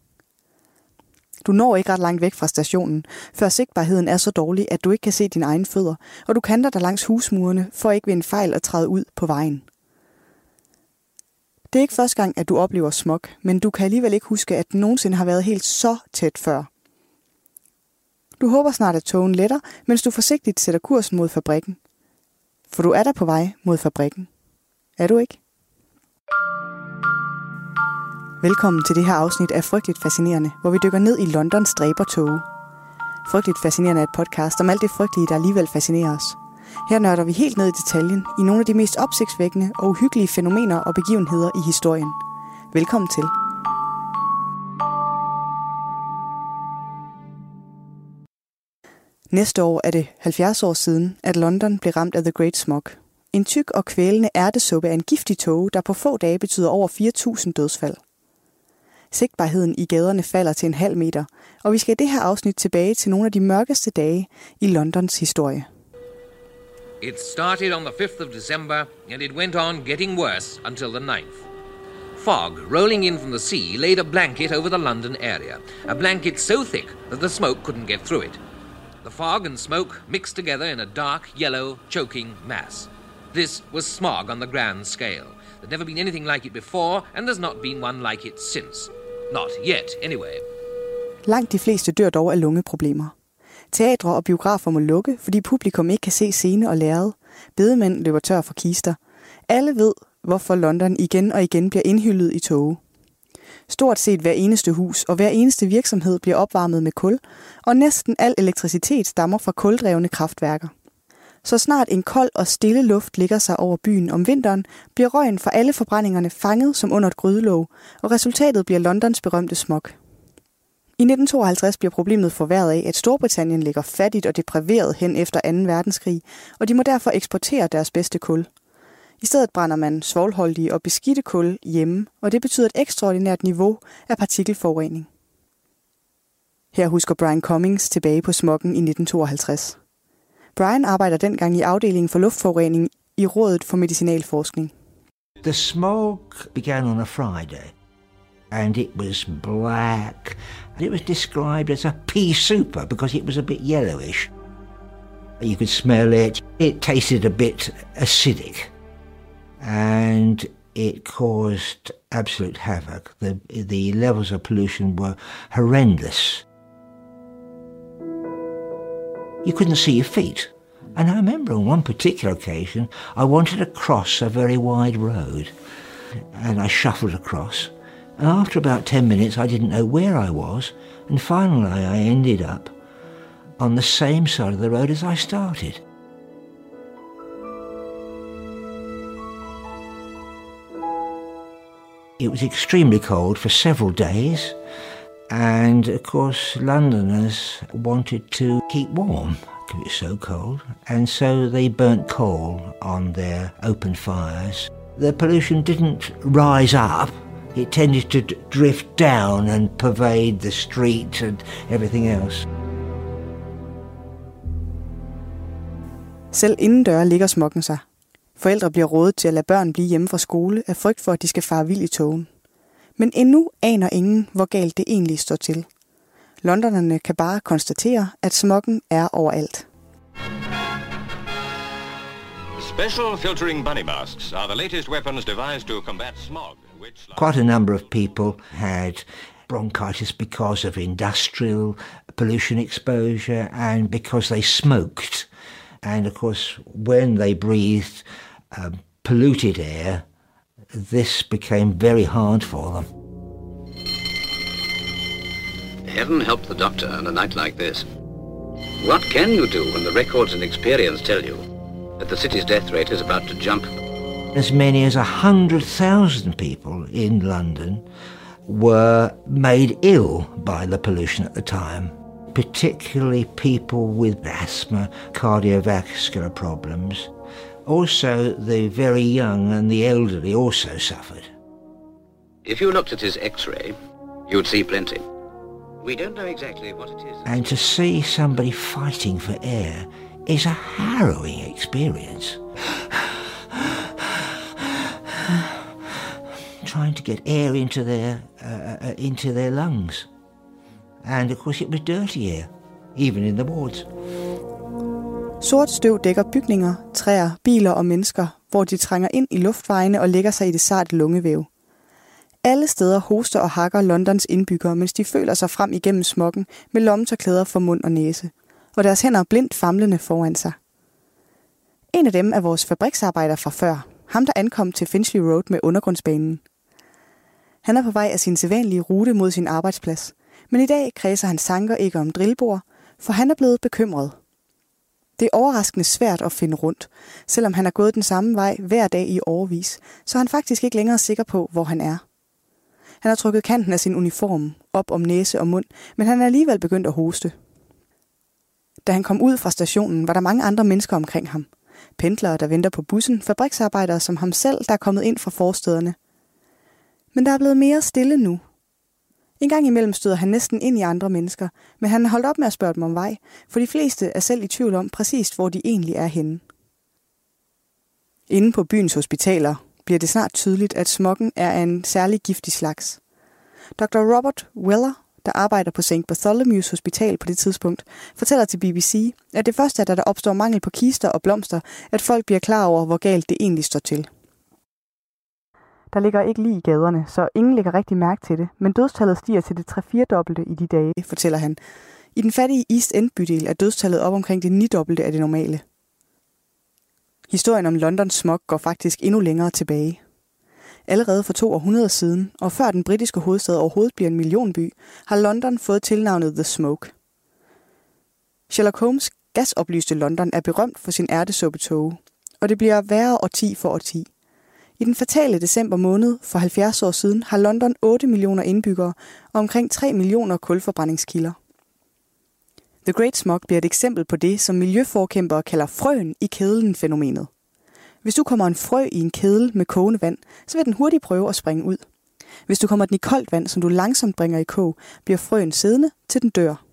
Du når ikke ret langt væk fra stationen, før sigtbarheden er så dårlig, at du ikke kan se dine egne fødder, og du kanter dig langs husmurene for ikke ved en fejl at træde ud på vejen. Det er ikke første gang, at du oplever smog, men du kan alligevel ikke huske, at den nogensinde har været helt så tæt før. Du håber snart, at togen letter, mens du forsigtigt sætter kursen mod fabrikken. For du er der på vej mod fabrikken. Er du ikke? Velkommen til det her afsnit af Frygteligt Fascinerende, hvor vi dykker ned i Londons dræbertoge. Frygteligt Fascinerende er et podcast om alt det frygtelige, der alligevel fascinerer os. Her nørder vi helt ned i detaljen i nogle af de mest opsigtsvækkende og uhyggelige fænomener og begivenheder i historien. Velkommen til. Næste år er det 70 år siden, at London blev ramt af The Great Smog. En tyk og kvælende ærtesuppe af en giftig tåge, der på få dage betyder over 4.000 dødsfald. Sigtbarheden i gaderne falder til en halv meter, og vi skal i det her afsnit tilbage til nogle af de mørkeste dage i Londons historie. It started on the 5th of December and it went on getting worse until the 9th. Fog rolling in from the sea laid a blanket over the London area, a blanket so thick that the smoke couldn't get through it. The fog and smoke mixed together in a dark, yellow, choking mass. This was smog on the grand scale. There'd never been anything like it before, and there's not been one like it since. Not yet, anyway. Langt de fleste dør dog af lungeproblemer. Teatre og biografer må lukke, fordi publikum ikke kan se scene og lærred. Bedemænd løber tør for kister. Alle ved, hvorfor London igen og igen bliver indhyllet i tåge. Stort set hver eneste hus og hver eneste virksomhed bliver opvarmet med kul, og næsten al elektricitet stammer fra kuldrevne kraftværker. Så snart en kold og stille luft ligger sig over byen om vinteren, bliver røgen fra alle forbrændingerne fanget som under et grydelåg, og resultatet bliver Londons berømte smog. I 1952 bliver problemet forværret af, at Storbritannien ligger fattigt og depriveret hen efter 2. verdenskrig, og de må derfor eksportere deres bedste kul. I stedet brænder man svovlholdige og beskidte kul hjemme, og det betyder et ekstraordinært niveau af partikelforurening. Her husker Brian Cummings tilbage på smokken i 1952. Brian arbejder dengang i afdelingen for luftforurening i Rådet for Medicinalforskning. The smoke began on a Friday and it was black. And it was described as a pea super because it was a bit yellowish. You could smell it. It tasted a bit acidic and it caused absolute havoc. The, the levels of pollution were horrendous. You couldn't see your feet. And I remember on one particular occasion, I wanted to cross a very wide road. And I shuffled across. And after about 10 minutes, I didn't know where I was. And finally, I ended up on the same side of the road as I started. It was extremely cold for several days, and of course, Londoners wanted to keep warm. It was so cold, and so they burnt coal on their open fires. The pollution didn't rise up, it tended to d- drift down and pervade the street and everything else. Selv indendør ligger smokken sig. Forældre bliver rådet til at lade børn blive hjemme fra skole af frygt for, at de skal fare vild i togen. Men endnu aner ingen, hvor galt det egentlig står til. Londonerne kan bare konstatere, at smokken er overalt. Special filtering bunny masks are the latest weapons devised to combat smog, which... Quite a number of people had bronchitis because of industrial pollution exposure and because they smoked. And of course, when they breathed um, polluted air, this became very hard for them. Heaven help the doctor on a night like this. What can you do when the records and experience tell you that the city's death rate is about to jump? As many as 100,000 people in London were made ill by the pollution at the time, particularly people with asthma, cardiovascular problems. Also, the very young and the elderly also suffered. If you looked at his x-ray, you'd see plenty. We don't know exactly what it is. And to see somebody fighting for air is a harrowing experience. Trying to get air into their uh, uh, into their lungs, and of course it was dirty air, even in the wards. Sort støv dækker bygninger, træer, biler og mennesker, hvor de trænger ind i luftvejene og lægger sig i det sarte lungevæv. Alle steder hoster og hakker Londons indbyggere, mens de føler sig frem igennem smokken med lommetørklæder for mund og næse, og deres hænder blindt famlende foran sig. En af dem er vores fabriksarbejder fra før, ham der ankom til Finchley Road med undergrundsbanen. Han er på vej af sin sædvanlige rute mod sin arbejdsplads, men i dag kredser hans tanker ikke om drillbord, for han er blevet bekymret. Det er overraskende svært at finde rundt. Selvom han har gået den samme vej hver dag i overvis, så han faktisk ikke længere sikker på, hvor han er. Han har trukket kanten af sin uniform op om næse og mund, men han er alligevel begyndt at hoste. Da han kom ud fra stationen, var der mange andre mennesker omkring ham. Pendlere, der venter på bussen, fabriksarbejdere som ham selv, der er kommet ind fra forstederne. Men der er blevet mere stille nu. En gang imellem støder han næsten ind i andre mennesker, men han har holdt op med at spørge dem om vej, for de fleste er selv i tvivl om præcis, hvor de egentlig er henne. Inde på byens hospitaler bliver det snart tydeligt, at smokken er af en særlig giftig slags. Dr. Robert Weller, der arbejder på St. Bartholomew's Hospital på det tidspunkt, fortæller til BBC, at det første er, da der opstår mangel på kister og blomster, at folk bliver klar over, hvor galt det egentlig står til. Der ligger ikke lige i gaderne, så ingen lægger rigtig mærke til det, men dødstallet stiger til det 3-4 dobbelte i de dage, fortæller han. I den fattige East End bydel er dødstallet op omkring det 9 dobbelte af det normale. Historien om Londons smog går faktisk endnu længere tilbage. Allerede for to århundreder siden, og før den britiske hovedstad overhovedet bliver en millionby, har London fået tilnavnet The Smoke. Sherlock Holmes gasoplyste London er berømt for sin ærtesuppetoge, og det bliver værre årti for årti. I den fatale december måned for 70 år siden har London 8 millioner indbyggere og omkring 3 millioner kulforbrændingskilder. The Great Smog bliver et eksempel på det, som miljøforkæmpere kalder frøen i kedlen-fænomenet. Hvis du kommer en frø i en kedel med kogende vand, så vil den hurtigt prøve at springe ud. Hvis du kommer den i koldt vand, som du langsomt bringer i kog, bliver frøen siddende, til den dør.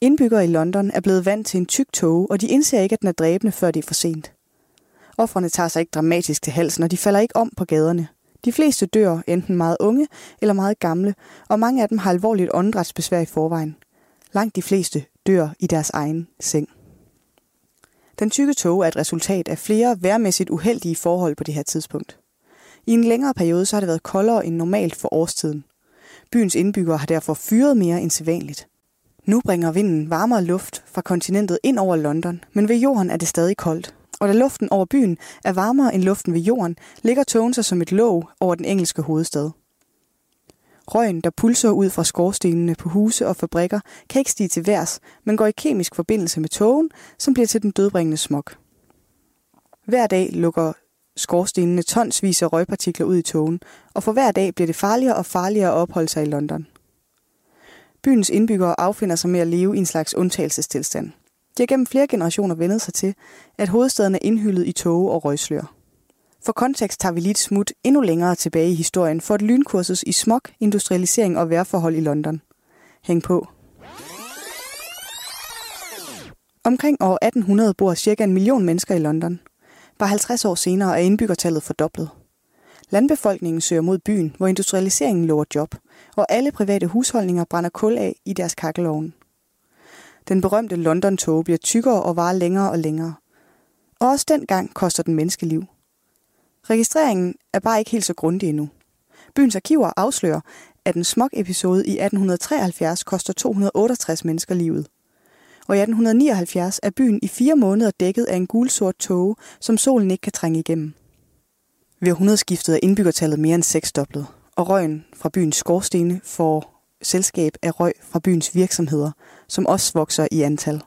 Indbyggere i London er blevet vant til en tyk tåge, og de indser ikke, at den er dræbende, før det er for sent. Offrene tager sig ikke dramatisk til halsen, og de falder ikke om på gaderne. De fleste dør enten meget unge eller meget gamle, og mange af dem har alvorligt åndedrætsbesvær i forvejen. Langt de fleste dør i deres egen seng. Den tykke tåge er et resultat af flere værmæssigt uheldige forhold på det her tidspunkt. I en længere periode så har det været koldere end normalt for årstiden. Byens indbyggere har derfor fyret mere end sædvanligt. Nu bringer vinden varmere luft fra kontinentet ind over London, men ved jorden er det stadig koldt. Og da luften over byen er varmere end luften ved jorden, ligger tågen sig som et låg over den engelske hovedstad. Røgen, der pulser ud fra skorstenene på huse og fabrikker, kan ikke stige til værs, men går i kemisk forbindelse med tågen, som bliver til den dødbringende smog. Hver dag lukker skorstenene tonsvis af røgpartikler ud i togen, og for hver dag bliver det farligere og farligere at opholde sig i London. Byens indbyggere affinder sig med at leve i en slags undtagelsestilstand. De har gennem flere generationer vendet sig til, at hovedstaden er indhyllet i tåge og røgslør. For kontekst tager vi lige et smut endnu længere tilbage i historien for et lynkursus i smog, industrialisering og vejrforhold i London. Hæng på. Omkring år 1800 bor cirka en million mennesker i London. Bare 50 år senere er indbyggertallet fordoblet. Landbefolkningen søger mod byen, hvor industrialiseringen lover job, og alle private husholdninger brænder kul af i deres kakkelovn. Den berømte London-tog bliver tykkere og varer længere og længere. Og også dengang koster den menneskeliv. Registreringen er bare ikke helt så grundig endnu. Byens arkiver afslører, at en smog-episode i 1873 koster 268 mennesker livet. Og i 1879 er byen i fire måneder dækket af en gulsort tåge, som solen ikke kan trænge igennem. Ved århundredeskiftet er indbyggertallet mere end seksdoblet, og røgen fra byens skorstene får selskab af røg fra byens virksomheder, som også vokser i antal.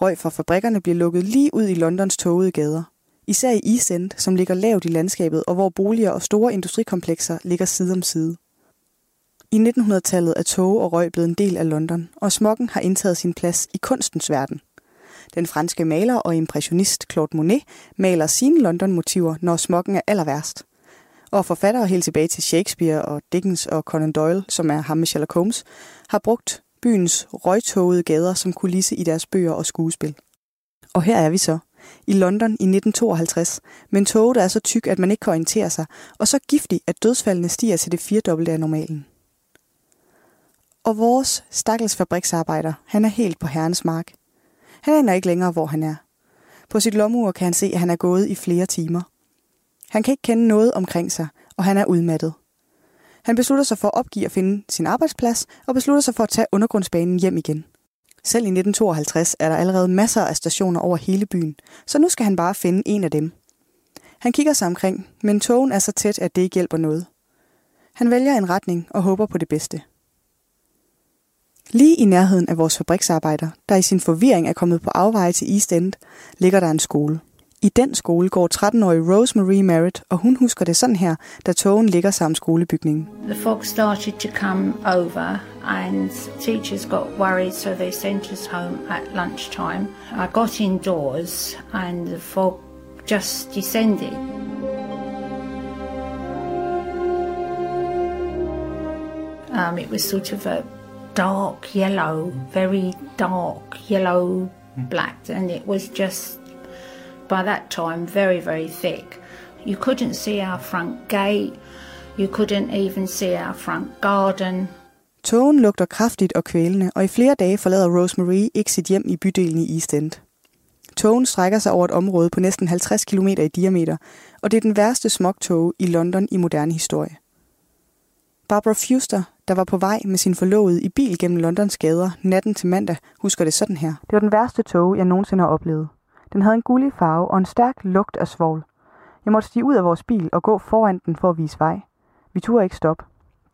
Røg fra fabrikkerne bliver lukket lige ud i Londons tågede gader. Især i Isend, som ligger lavt i landskabet, og hvor boliger og store industrikomplekser ligger side om side. I 1900-tallet er tåge og røg blevet en del af London, og smokken har indtaget sin plads i kunstens verden. Den franske maler og impressionist Claude Monet maler sine London-motiver, når smokken er aller værst. Og forfattere helt tilbage til Shakespeare og Dickens og Conan Doyle, som er ham med Sherlock Holmes, har brugt byens røgtogede gader som kulisse i deres bøger og skuespil. Og her er vi så, i London i 1952, med en der er så tyk, at man ikke kan orientere sig, og så giftig, at dødsfaldene stiger til det firedobbelte af normalen. Og vores stakkels fabriksarbejder, han er helt på herrens mark. Han aner ikke længere, hvor han er. På sit lommeur kan han se, at han er gået i flere timer. Han kan ikke kende noget omkring sig, og han er udmattet. Han beslutter sig for at opgive at finde sin arbejdsplads, og beslutter sig for at tage undergrundsbanen hjem igen. Selv i 1952 er der allerede masser af stationer over hele byen, så nu skal han bare finde en af dem. Han kigger sig omkring, men togen er så tæt, at det ikke hjælper noget. Han vælger en retning og håber på det bedste. Lige i nærheden af vores fabriksarbejder, der i sin forvirring er kommet på afveje til East End, ligger der en skole. I den skole går 13-årige Rosemary Merritt, og hun husker det sådan her, da togen ligger sammen skolebygningen. The fog started to come over and teachers got worried so they sent us home at lunchtime. I got indoors and the fog just descended. Um, it was sort of a dark yellow, very dark yellow black, and it was just by that time very, very thick. You couldn't see our front gate, you couldn't even see our front garden. Togen lugter kraftigt og kvælende, og i flere dage forlader Rosemary ikke sit hjem i bydelen i East End. Togen strækker sig over et område på næsten 50 km i diameter, og det er den værste smogtog i London i moderne historie. Barbara Fuster, der var på vej med sin forlovede i bil gennem Londons gader natten til mandag, husker det sådan her. Det var den værste tog, jeg nogensinde har oplevet. Den havde en gullig farve og en stærk lugt af svovl. Jeg måtte stige ud af vores bil og gå foran den for at vise vej. Vi turde ikke stoppe.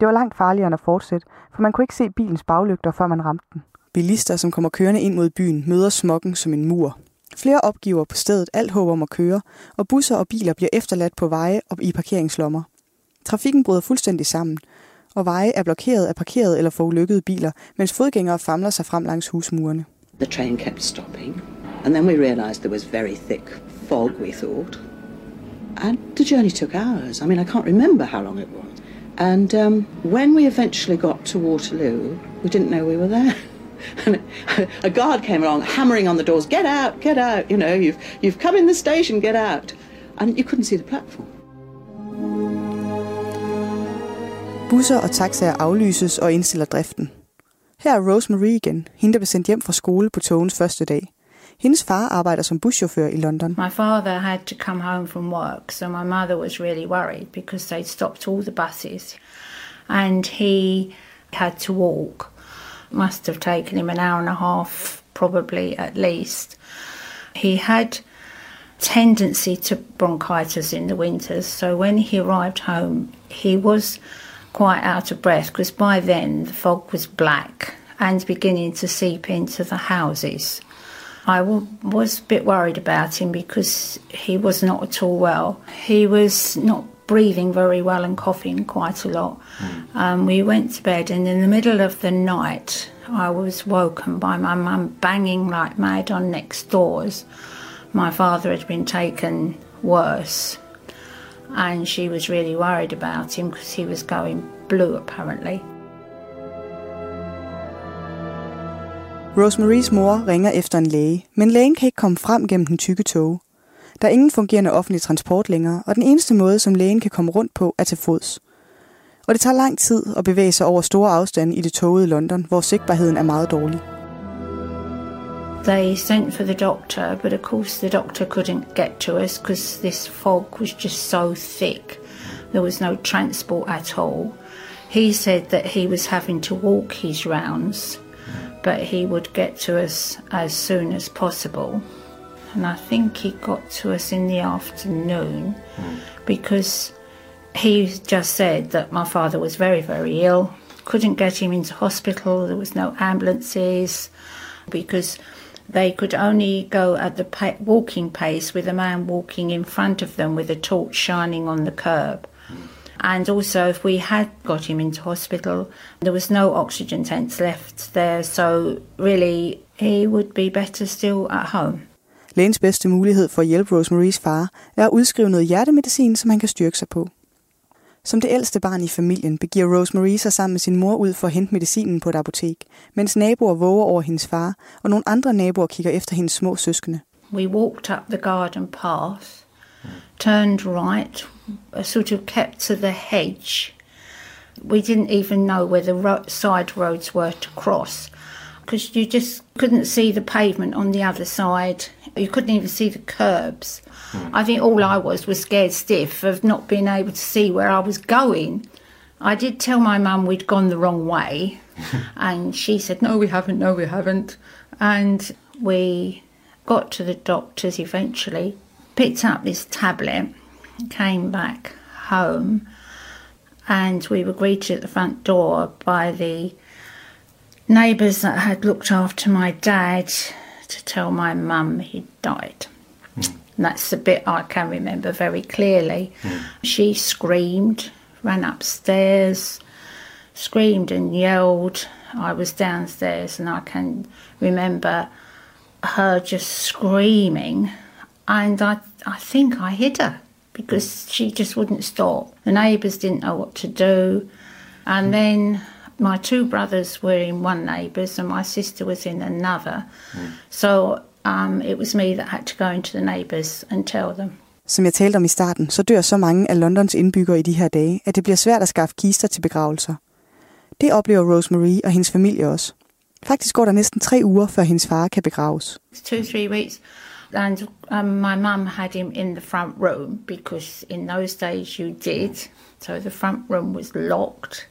Det var langt farligere end at fortsætte, for man kunne ikke se bilens baglygter, før man ramte den. Bilister, som kommer kørende ind mod byen, møder smokken som en mur. Flere opgiver på stedet alt håb om at køre, og busser og biler bliver efterladt på veje og i parkeringslommer. Trafikken bryder fuldstændig sammen, og veje er blokeret af parkerede eller forulykkede biler, mens fodgængere famler sig frem langs husmurene. The train kept stopping, and then we realized there was very thick fog, we thought. And the journey took hours. I mean, I can't remember how long it was. And um, when we eventually got to Waterloo, we didn't know we were there. [laughs] and a guard came along, hammering on the doors, "Get out! Get out! You know, you've you've come in the station. Get out!" And you couldn't see the platform. Busser og taxaer aflyses og indstiller driften. Her er Rosemary igen, hende der blev sendt hjem fra skole på togens første dag. Hendes far arbejder som buschauffør i London. My father had to come home from work, so my mother was really worried because they'd stopped all the buses. And he had to walk. Must have taken him an hour and a half, probably at least. He had tendency to bronchitis in the winters, so when he arrived home, he was quite out of breath because by then the fog was black and beginning to seep into the houses. I w- was a bit worried about him because he was not at all well. He was not breathing very well and coughing quite a lot. Um, we went to bed, and in the middle of the night, I was woken by my mum banging like mad on next doors. My father had been taken worse, and she was really worried about him because he was going blue apparently. Rosemaries mor ringer efter en læge, men lægen kan ikke komme frem gennem den tykke tog. Der er ingen fungerende offentlig transport længere, og den eneste måde, som lægen kan komme rundt på, er til fods. Og det tager lang tid at bevæge sig over store afstande i det togede London, hvor sigtbarheden er meget dårlig. They sent for the doctor, but of course the doctor couldn't get to us because this fog was just so thick. There was no transport at all. He said that he was having to walk his rounds, but he would get to us as soon as possible. And I think he got to us in the afternoon hmm. because he just said that my father was very, very ill. Couldn't get him into hospital. There was no ambulances because they could only go at the pa- walking pace with a man walking in front of them with a torch shining on the curb. And also, if we had got him into hospital, there was no oxygen tents left there, so really he would be better still at home. Lægens bedste mulighed for at hjælpe Rosemaries far er at udskrive noget hjertemedicin, som han kan styrke sig på. Som det ældste barn i familien begiver Rosemary sig sammen med sin mor ud for at hente medicinen på et apotek, mens naboer våger over hendes far, og nogle andre naboer kigger efter hendes små søskende. We walked up the garden path, turned right, uh, sort of kept to the hedge. We didn't even know where the ro- side roads were to cross because you just couldn't see the pavement on the other side. You couldn't even see the curbs. I think all I was was scared stiff of not being able to see where I was going. I did tell my mum we'd gone the wrong way, [laughs] and she said, No, we haven't, no, we haven't. And we got to the doctors eventually, picked up this tablet, came back home, and we were greeted at the front door by the neighbours that had looked after my dad to tell my mum he'd died. And that's the bit I can remember very clearly. Hmm. She screamed, ran upstairs, screamed and yelled. I was downstairs and I can remember her just screaming. And I, I think I hit her because she just wouldn't stop. The neighbours didn't know what to do. And then my two brothers were in one neighbour's and my sister was in another. So um, it was me that had to go into the neighbours and tell them. Som jeg talte om i starten, så dør så mange af Londons indbyggere i de her dage, at det bliver svært at skaffe kister til begravelser. Det oplever Rosemary og hendes familie også. Faktisk går der næsten tre uger, før hendes far kan begraves. two, three weeks. And um, my mum had him in the front room because in those days you did. So the front room was locked.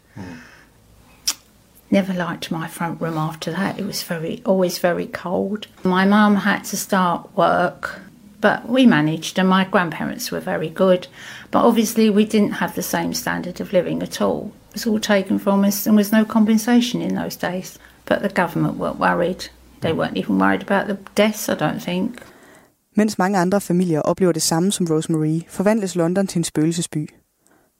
Never liked my front room after that. It was very, always very cold. My mum had to start work, but we managed, and my grandparents were very good. But obviously, we didn't have the same standard of living at all. It was all taken from us, and was no compensation in those days. But the government weren't worried. They weren't even worried about the deaths, I don't think. Mens mange andre familier oplever det samme som Rosemary, forvandles London til en spøgelsesby.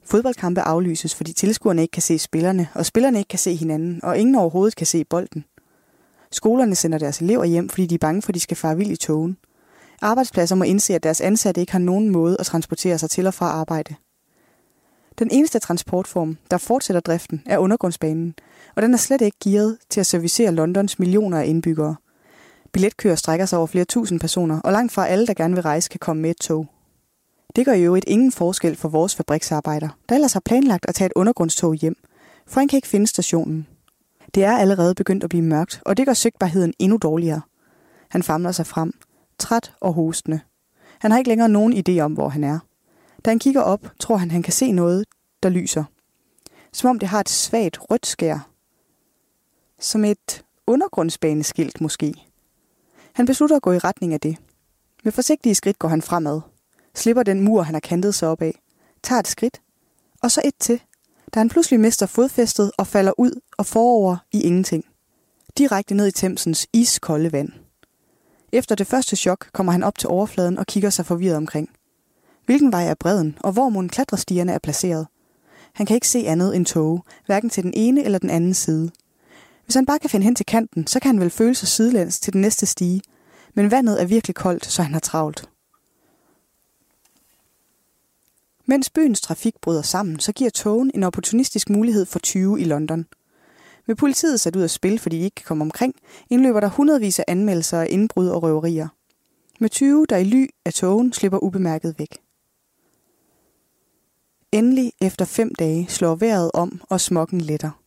Fodboldkampe aflyses, fordi tilskuerne ikke kan se spillerne, og spillerne ikke kan se hinanden, og ingen overhovedet kan se bolden. Skolerne sender deres elever hjem, fordi de er bange for, at de skal fare vild i togen. Arbejdspladser må indse, at deres ansatte ikke har nogen måde at transportere sig til og fra arbejde. Den eneste transportform, der fortsætter driften, er undergrundsbanen, og den er slet ikke gearet til at servicere Londons millioner af indbyggere. Billetkøer strækker sig over flere tusind personer, og langt fra alle, der gerne vil rejse, kan komme med et tog. Det gør i øvrigt ingen forskel for vores fabriksarbejder, der ellers har planlagt at tage et undergrundstog hjem, for han kan ikke finde stationen. Det er allerede begyndt at blive mørkt, og det gør sigtbarheden endnu dårligere. Han famler sig frem, træt og hostende. Han har ikke længere nogen idé om, hvor han er. Da han kigger op, tror han, han kan se noget, der lyser. Som om det har et svagt rødt skær. Som et undergrundsbaneskilt måske. Han beslutter at gå i retning af det. Med forsigtige skridt går han fremad. Slipper den mur, han har kantet sig op af. Tager et skridt. Og så et til. Da han pludselig mister fodfæstet og falder ud og forover i ingenting. Direkte ned i Thamesens iskolde vand. Efter det første chok kommer han op til overfladen og kigger sig forvirret omkring. Hvilken vej er bredden, og hvor mon klatrestierne er placeret? Han kan ikke se andet end tåge, hverken til den ene eller den anden side. Hvis han bare kan finde hen til kanten, så kan han vel føle sig sidelæns til den næste stige. Men vandet er virkelig koldt, så han har travlt. Mens byens trafik bryder sammen, så giver togen en opportunistisk mulighed for 20 i London. Med politiet sat ud af spil, fordi de ikke kan komme omkring, indløber der hundredvis af anmeldelser af indbrud og røverier. Med 20, der i ly af togen slipper ubemærket væk. Endelig efter fem dage slår vejret om, og smokken letter.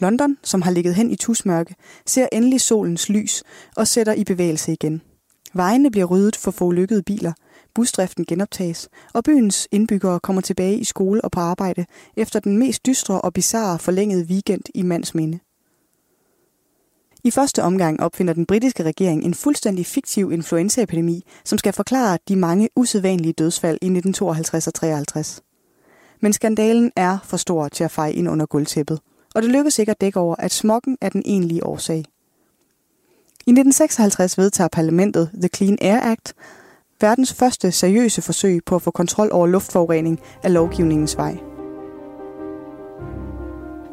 London, som har ligget hen i tusmørke, ser endelig solens lys og sætter i bevægelse igen. Vejene bliver ryddet for få lykkede biler, busdriften genoptages, og byens indbyggere kommer tilbage i skole og på arbejde efter den mest dystre og bizarre forlængede weekend i mands minde. I første omgang opfinder den britiske regering en fuldstændig fiktiv influenzaepidemi, som skal forklare de mange usædvanlige dødsfald i 1952 og 53. Men skandalen er for stor til at feje ind under gulvtæppet, og det lykkes ikke at dække over, at smokken er den egentlige årsag. I 1956 vedtager parlamentet The Clean Air Act, verdens første seriøse forsøg på at få kontrol over luftforurening af lovgivningens vej.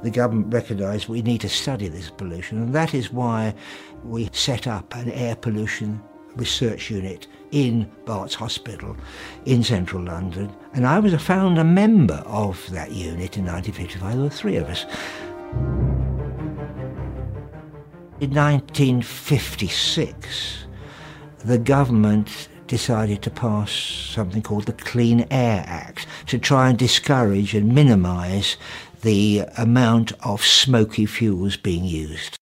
The government recognised we need to study this pollution, and that is why we set up an air pollution research unit in Barts Hospital in central London. And I was a founder member of that unit in 1955. There were three of us. In 1956, the government decided to pass something called the Clean Air Act to try and discourage and minimise the amount of smoky fuels being used.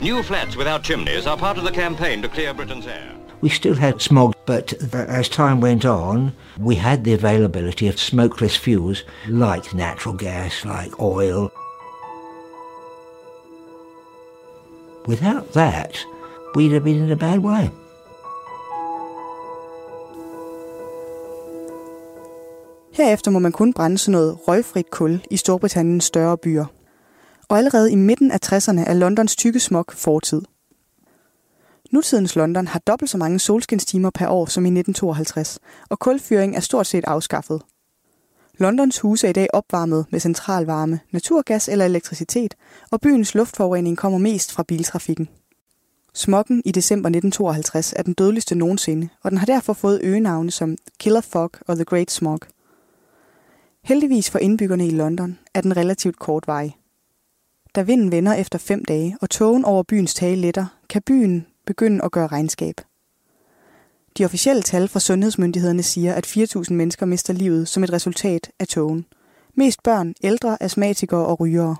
New flats without chimneys are part of the campaign to clear Britain's air. We still had smog, but as time went on, we had the availability of smokeless fuels like natural gas, like oil. Without that, we'd have been in a bad way. Herefter må man kun brænde sådan noget røgfrit kul i Storbritanniens større byer. Og allerede i midten af 60'erne er Londons tykke smog fortid. Nutidens London har dobbelt så mange solskinstimer per år som i 1952, og kulfyring er stort set afskaffet. Londons huse er i dag opvarmet med centralvarme, naturgas eller elektricitet, og byens luftforurening kommer mest fra biltrafikken. Smokken i december 1952 er den dødeligste nogensinde, og den har derfor fået øgenavne som Killer Fog og The Great Smog. Heldigvis for indbyggerne i London er den relativt kort vej. Da vinden vender efter fem dage, og togen over byens tage letter, kan byen begynde at gøre regnskab. De officielle tal fra sundhedsmyndighederne siger, at 4.000 mennesker mister livet som et resultat af togen. Mest børn, ældre, astmatikere og rygere.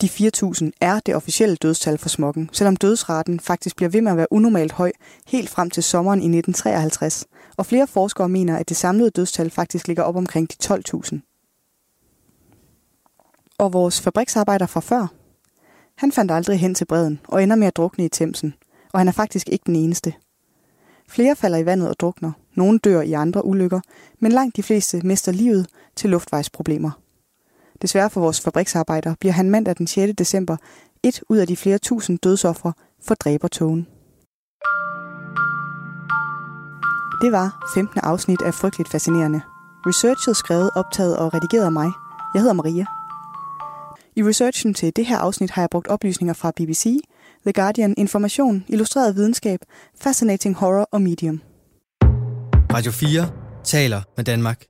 De 4.000 er det officielle dødstal for smokken, selvom dødsraten faktisk bliver ved med at være unormalt høj helt frem til sommeren i 1953, og flere forskere mener, at det samlede dødstal faktisk ligger op omkring de 12.000. Og vores fabriksarbejder fra før? Han fandt aldrig hen til bredden og ender med at drukne i Thamesen, og han er faktisk ikke den eneste. Flere falder i vandet og drukner, nogle dør i andre ulykker, men langt de fleste mister livet til luftvejsproblemer. Desværre for vores fabriksarbejder bliver han mandag den 6. december et ud af de flere tusind dødsoffre for dræbertogen. Det var 15. afsnit af Frygteligt Fascinerende. Researchet skrevet, optaget og redigeret af mig. Jeg hedder Maria. I researchen til det her afsnit har jeg brugt oplysninger fra BBC, The Guardian, Information, Illustreret Videnskab, Fascinating Horror og Medium. Radio 4 taler med Danmark.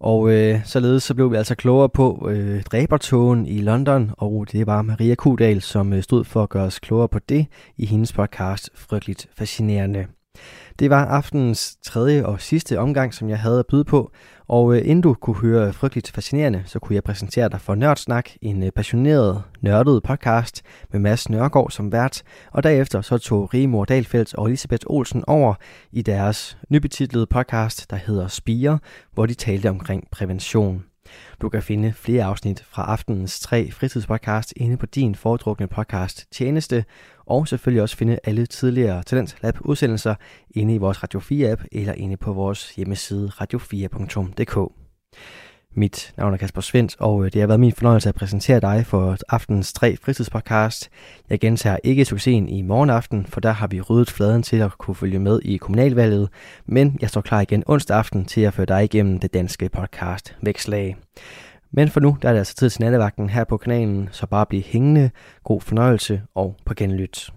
Og øh, således så blev vi altså klogere på øh, dræbertogen i London, og det var Maria Kudal, som øh, stod for at gøre os klogere på det i hendes podcast Frygteligt Fascinerende. Det var aftenens tredje og sidste omgang, som jeg havde at byde på, og øh, inden du kunne høre frygteligt fascinerende, så kunne jeg præsentere dig for Nørdsnak, en øh, passioneret, nørdet podcast med Mads Nørgaard som vært, og derefter så tog Rigmor Dalfeldt og Elisabeth Olsen over i deres nybetitlede podcast, der hedder Spire, hvor de talte omkring prævention. Du kan finde flere afsnit fra aftenens tre fritidspodcast inde på din foretrukne podcast tjeneste, og selvfølgelig også finde alle tidligere Talent Lab udsendelser inde i vores Radio 4 app eller inde på vores hjemmeside radio4.dk. Mit navn er Kasper Svendt, og øh, det har været min fornøjelse at præsentere dig for aftens tre fritidspodcast. Jeg gentager ikke succesen i morgen aften, for der har vi ryddet fladen til at kunne følge med i kommunalvalget, men jeg står klar igen onsdag aften til at føre dig igennem det danske podcast Vækslag. Men for nu der er det altså tid til nattevagten her på kanalen, så bare bliv hængende, god fornøjelse og på genlyt.